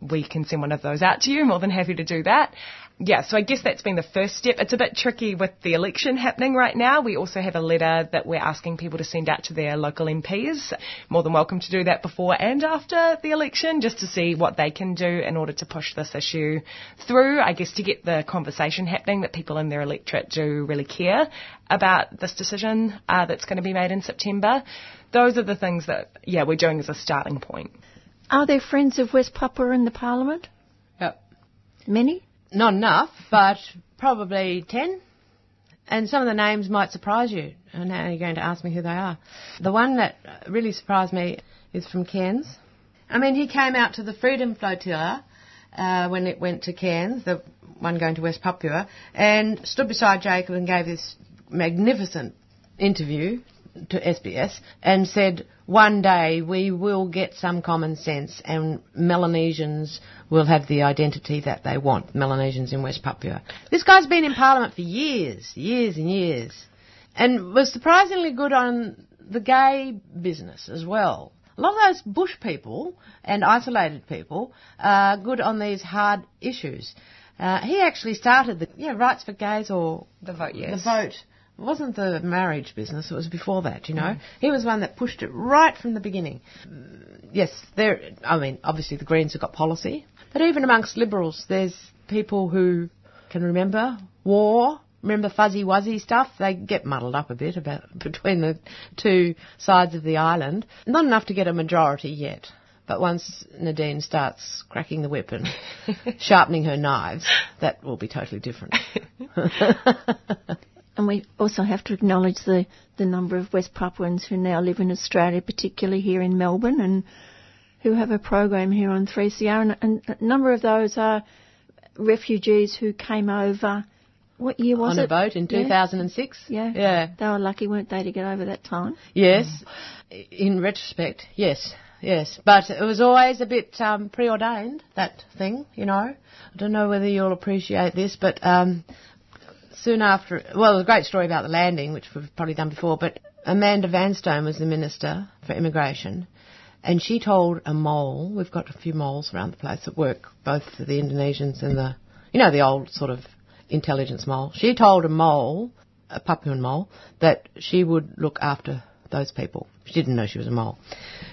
[SPEAKER 18] we can send one of those out to you. More than happy to do that. Yeah, so I guess that's been the first step. It's a bit tricky with the election happening right now. We also have a letter that we're asking people to send out to their local MPs. More than welcome to do that before and after the election, just to see what they can do in order to push this issue through. I guess to get the conversation happening that people in their electorate do really care about this decision uh, that's going to be made in September. Those are the things that, yeah, we're doing as a starting point.
[SPEAKER 2] Are there friends of West Papua in the Parliament?
[SPEAKER 17] Yep.
[SPEAKER 2] Many?
[SPEAKER 17] Not enough, but probably 10. And some of the names might surprise you. And now you're going to ask me who they are. The one that really surprised me is from Cairns. I mean, he came out to the Freedom Flotilla uh, when it went to Cairns, the one going to West Papua, and stood beside Jacob and gave this magnificent interview to SBS and said, one day we will get some common sense and Melanesians will have the identity that they want, Melanesians in West Papua. This guy's been in Parliament for years, years and years, and was surprisingly good on the gay business as well. A lot of those bush people and isolated people are good on these hard issues. Uh, he actually started the yeah rights for gays or
[SPEAKER 18] the vote. Yes,
[SPEAKER 17] the vote it wasn't the marriage business, it was before that, you know. Mm. He was one that pushed it right from the beginning. Yes, there, I mean, obviously the Greens have got policy, but even amongst Liberals, there's people who can remember war, remember fuzzy wuzzy stuff. They get muddled up a bit about between the two sides of the island. Not enough to get a majority yet. But once Nadine starts cracking the whip and sharpening her knives, that will be totally different.
[SPEAKER 2] And we also have to acknowledge the, the number of West Papuans who now live in Australia, particularly here in Melbourne, and who have a program here on 3CR. And, and a number of those are refugees who came over. What year was
[SPEAKER 17] on
[SPEAKER 2] it?
[SPEAKER 17] On a boat in 2006.
[SPEAKER 2] Yeah.
[SPEAKER 17] Yeah.
[SPEAKER 2] They were lucky, weren't they, to get over that time?
[SPEAKER 17] Yes. Mm. In retrospect, yes. Yes, but it was always a bit um, preordained, that thing, you know. I don't know whether you'll appreciate this, but um, soon after, well, a great story about the landing, which we've probably done before, but Amanda Vanstone was the Minister for Immigration, and she told a mole, we've got a few moles around the place that work both for the Indonesians and the, you know, the old sort of intelligence mole. She told a mole, a Papuan mole, that she would look after those people. She didn't know she was a mole.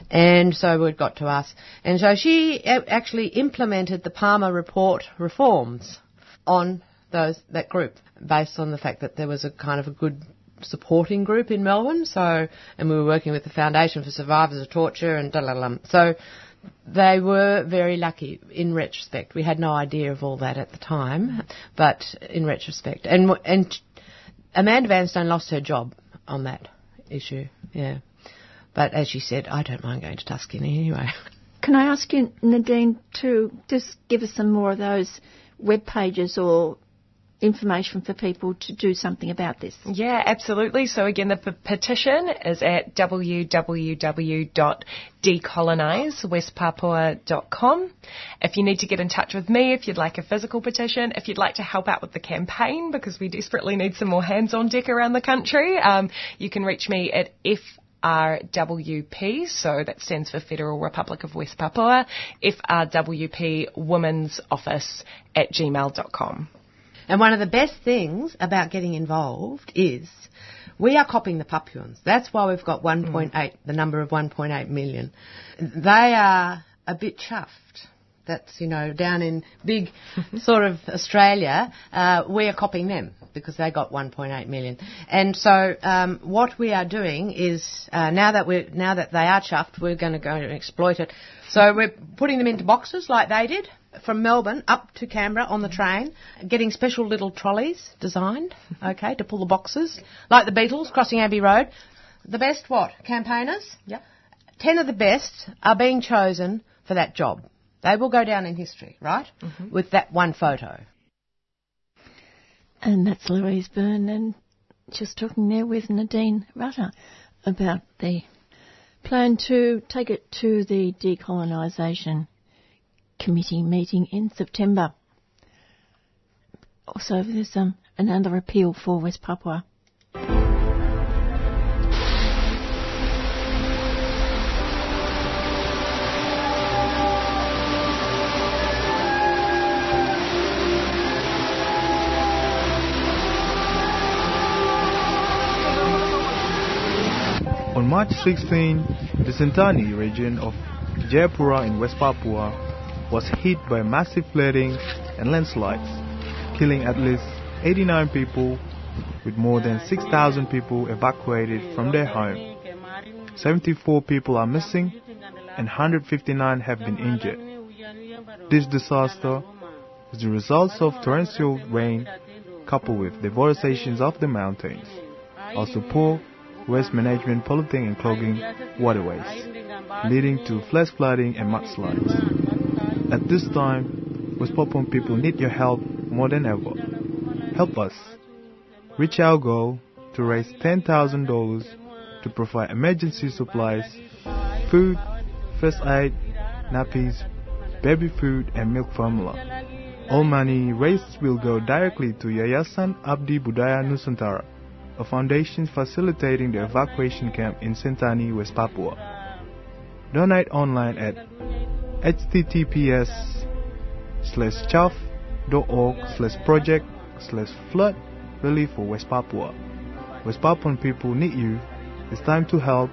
[SPEAKER 17] And so it got to us. And so she actually implemented the Palmer Report reforms on those that group based on the fact that there was a kind of a good supporting group in Melbourne. So, and we were working with the Foundation for Survivors of Torture and da da da. So, they were very lucky in retrospect. We had no idea of all that at the time, but in retrospect, and and Amanda Vanstone lost her job on that issue. Yeah, but as she said, I don't mind going to Tuscany anyway.
[SPEAKER 2] Can I ask you, Nadine, to just give us some more of those web pages or information for people to do something about this?
[SPEAKER 18] Yeah, absolutely. So again, the p- petition is at www.decolonizewestpapua.com. If you need to get in touch with me, if you'd like a physical petition, if you'd like to help out with the campaign, because we desperately need some more hands on deck around the country, um, you can reach me at F FRWP, so that stands for Federal Republic of West Papua, FRWP Women's Office at gmail.com.
[SPEAKER 17] And one of the best things about getting involved is we are copying the Papuans. That's why we've got 1.8, mm. the number of 1.8 million. They are a bit chuffed. That's, you know, down in big sort of Australia, uh, we are copying them because they got 1.8 million. And so, um, what we are doing is, uh, now that we now that they are chuffed, we're going to go and exploit it. So we're putting them into boxes like they did from Melbourne up to Canberra on the train, getting special little trolleys designed, okay, to pull the boxes, like the Beatles crossing Abbey Road. The best what? Campaigners?
[SPEAKER 18] Yep.
[SPEAKER 17] Ten of the best are being chosen for that job. They will go down in history, right? Mm-hmm. With that one photo.
[SPEAKER 2] And that's Louise Byrne, and just talking there with Nadine Rutter about the plan to take it to the decolonisation committee meeting in September. Also, there's um, another appeal for West Papua.
[SPEAKER 9] On March 16, the Sentani region of Jayapura in West Papua was hit by massive flooding and landslides, killing at least 89 people with more than 6,000 people evacuated from their home. 74 people are missing and 159 have been injured. This disaster is the result of torrential rain coupled with deforestation of the mountains, also poor waste management polluting and clogging waterways, leading to flash flooding and mudslides. At this time, West Papuan people need your help more than ever. Help us reach our goal to raise $10,000 to provide emergency supplies, food, first aid, nappies, baby food, and milk formula. All money raised will go directly to Yayasan Abdi Budaya Nusantara, a foundation facilitating the evacuation camp in Sentani, West Papua. Donate online at https slash chaff.org slash project slash flood relief for West Papua. West Papuan people need you. It's time to help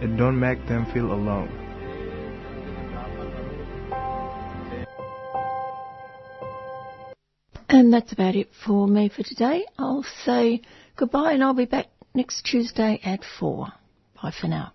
[SPEAKER 9] and don't make them feel alone.
[SPEAKER 2] And that's about it for me for today. I'll say goodbye and I'll be back next Tuesday at 4. Bye for now.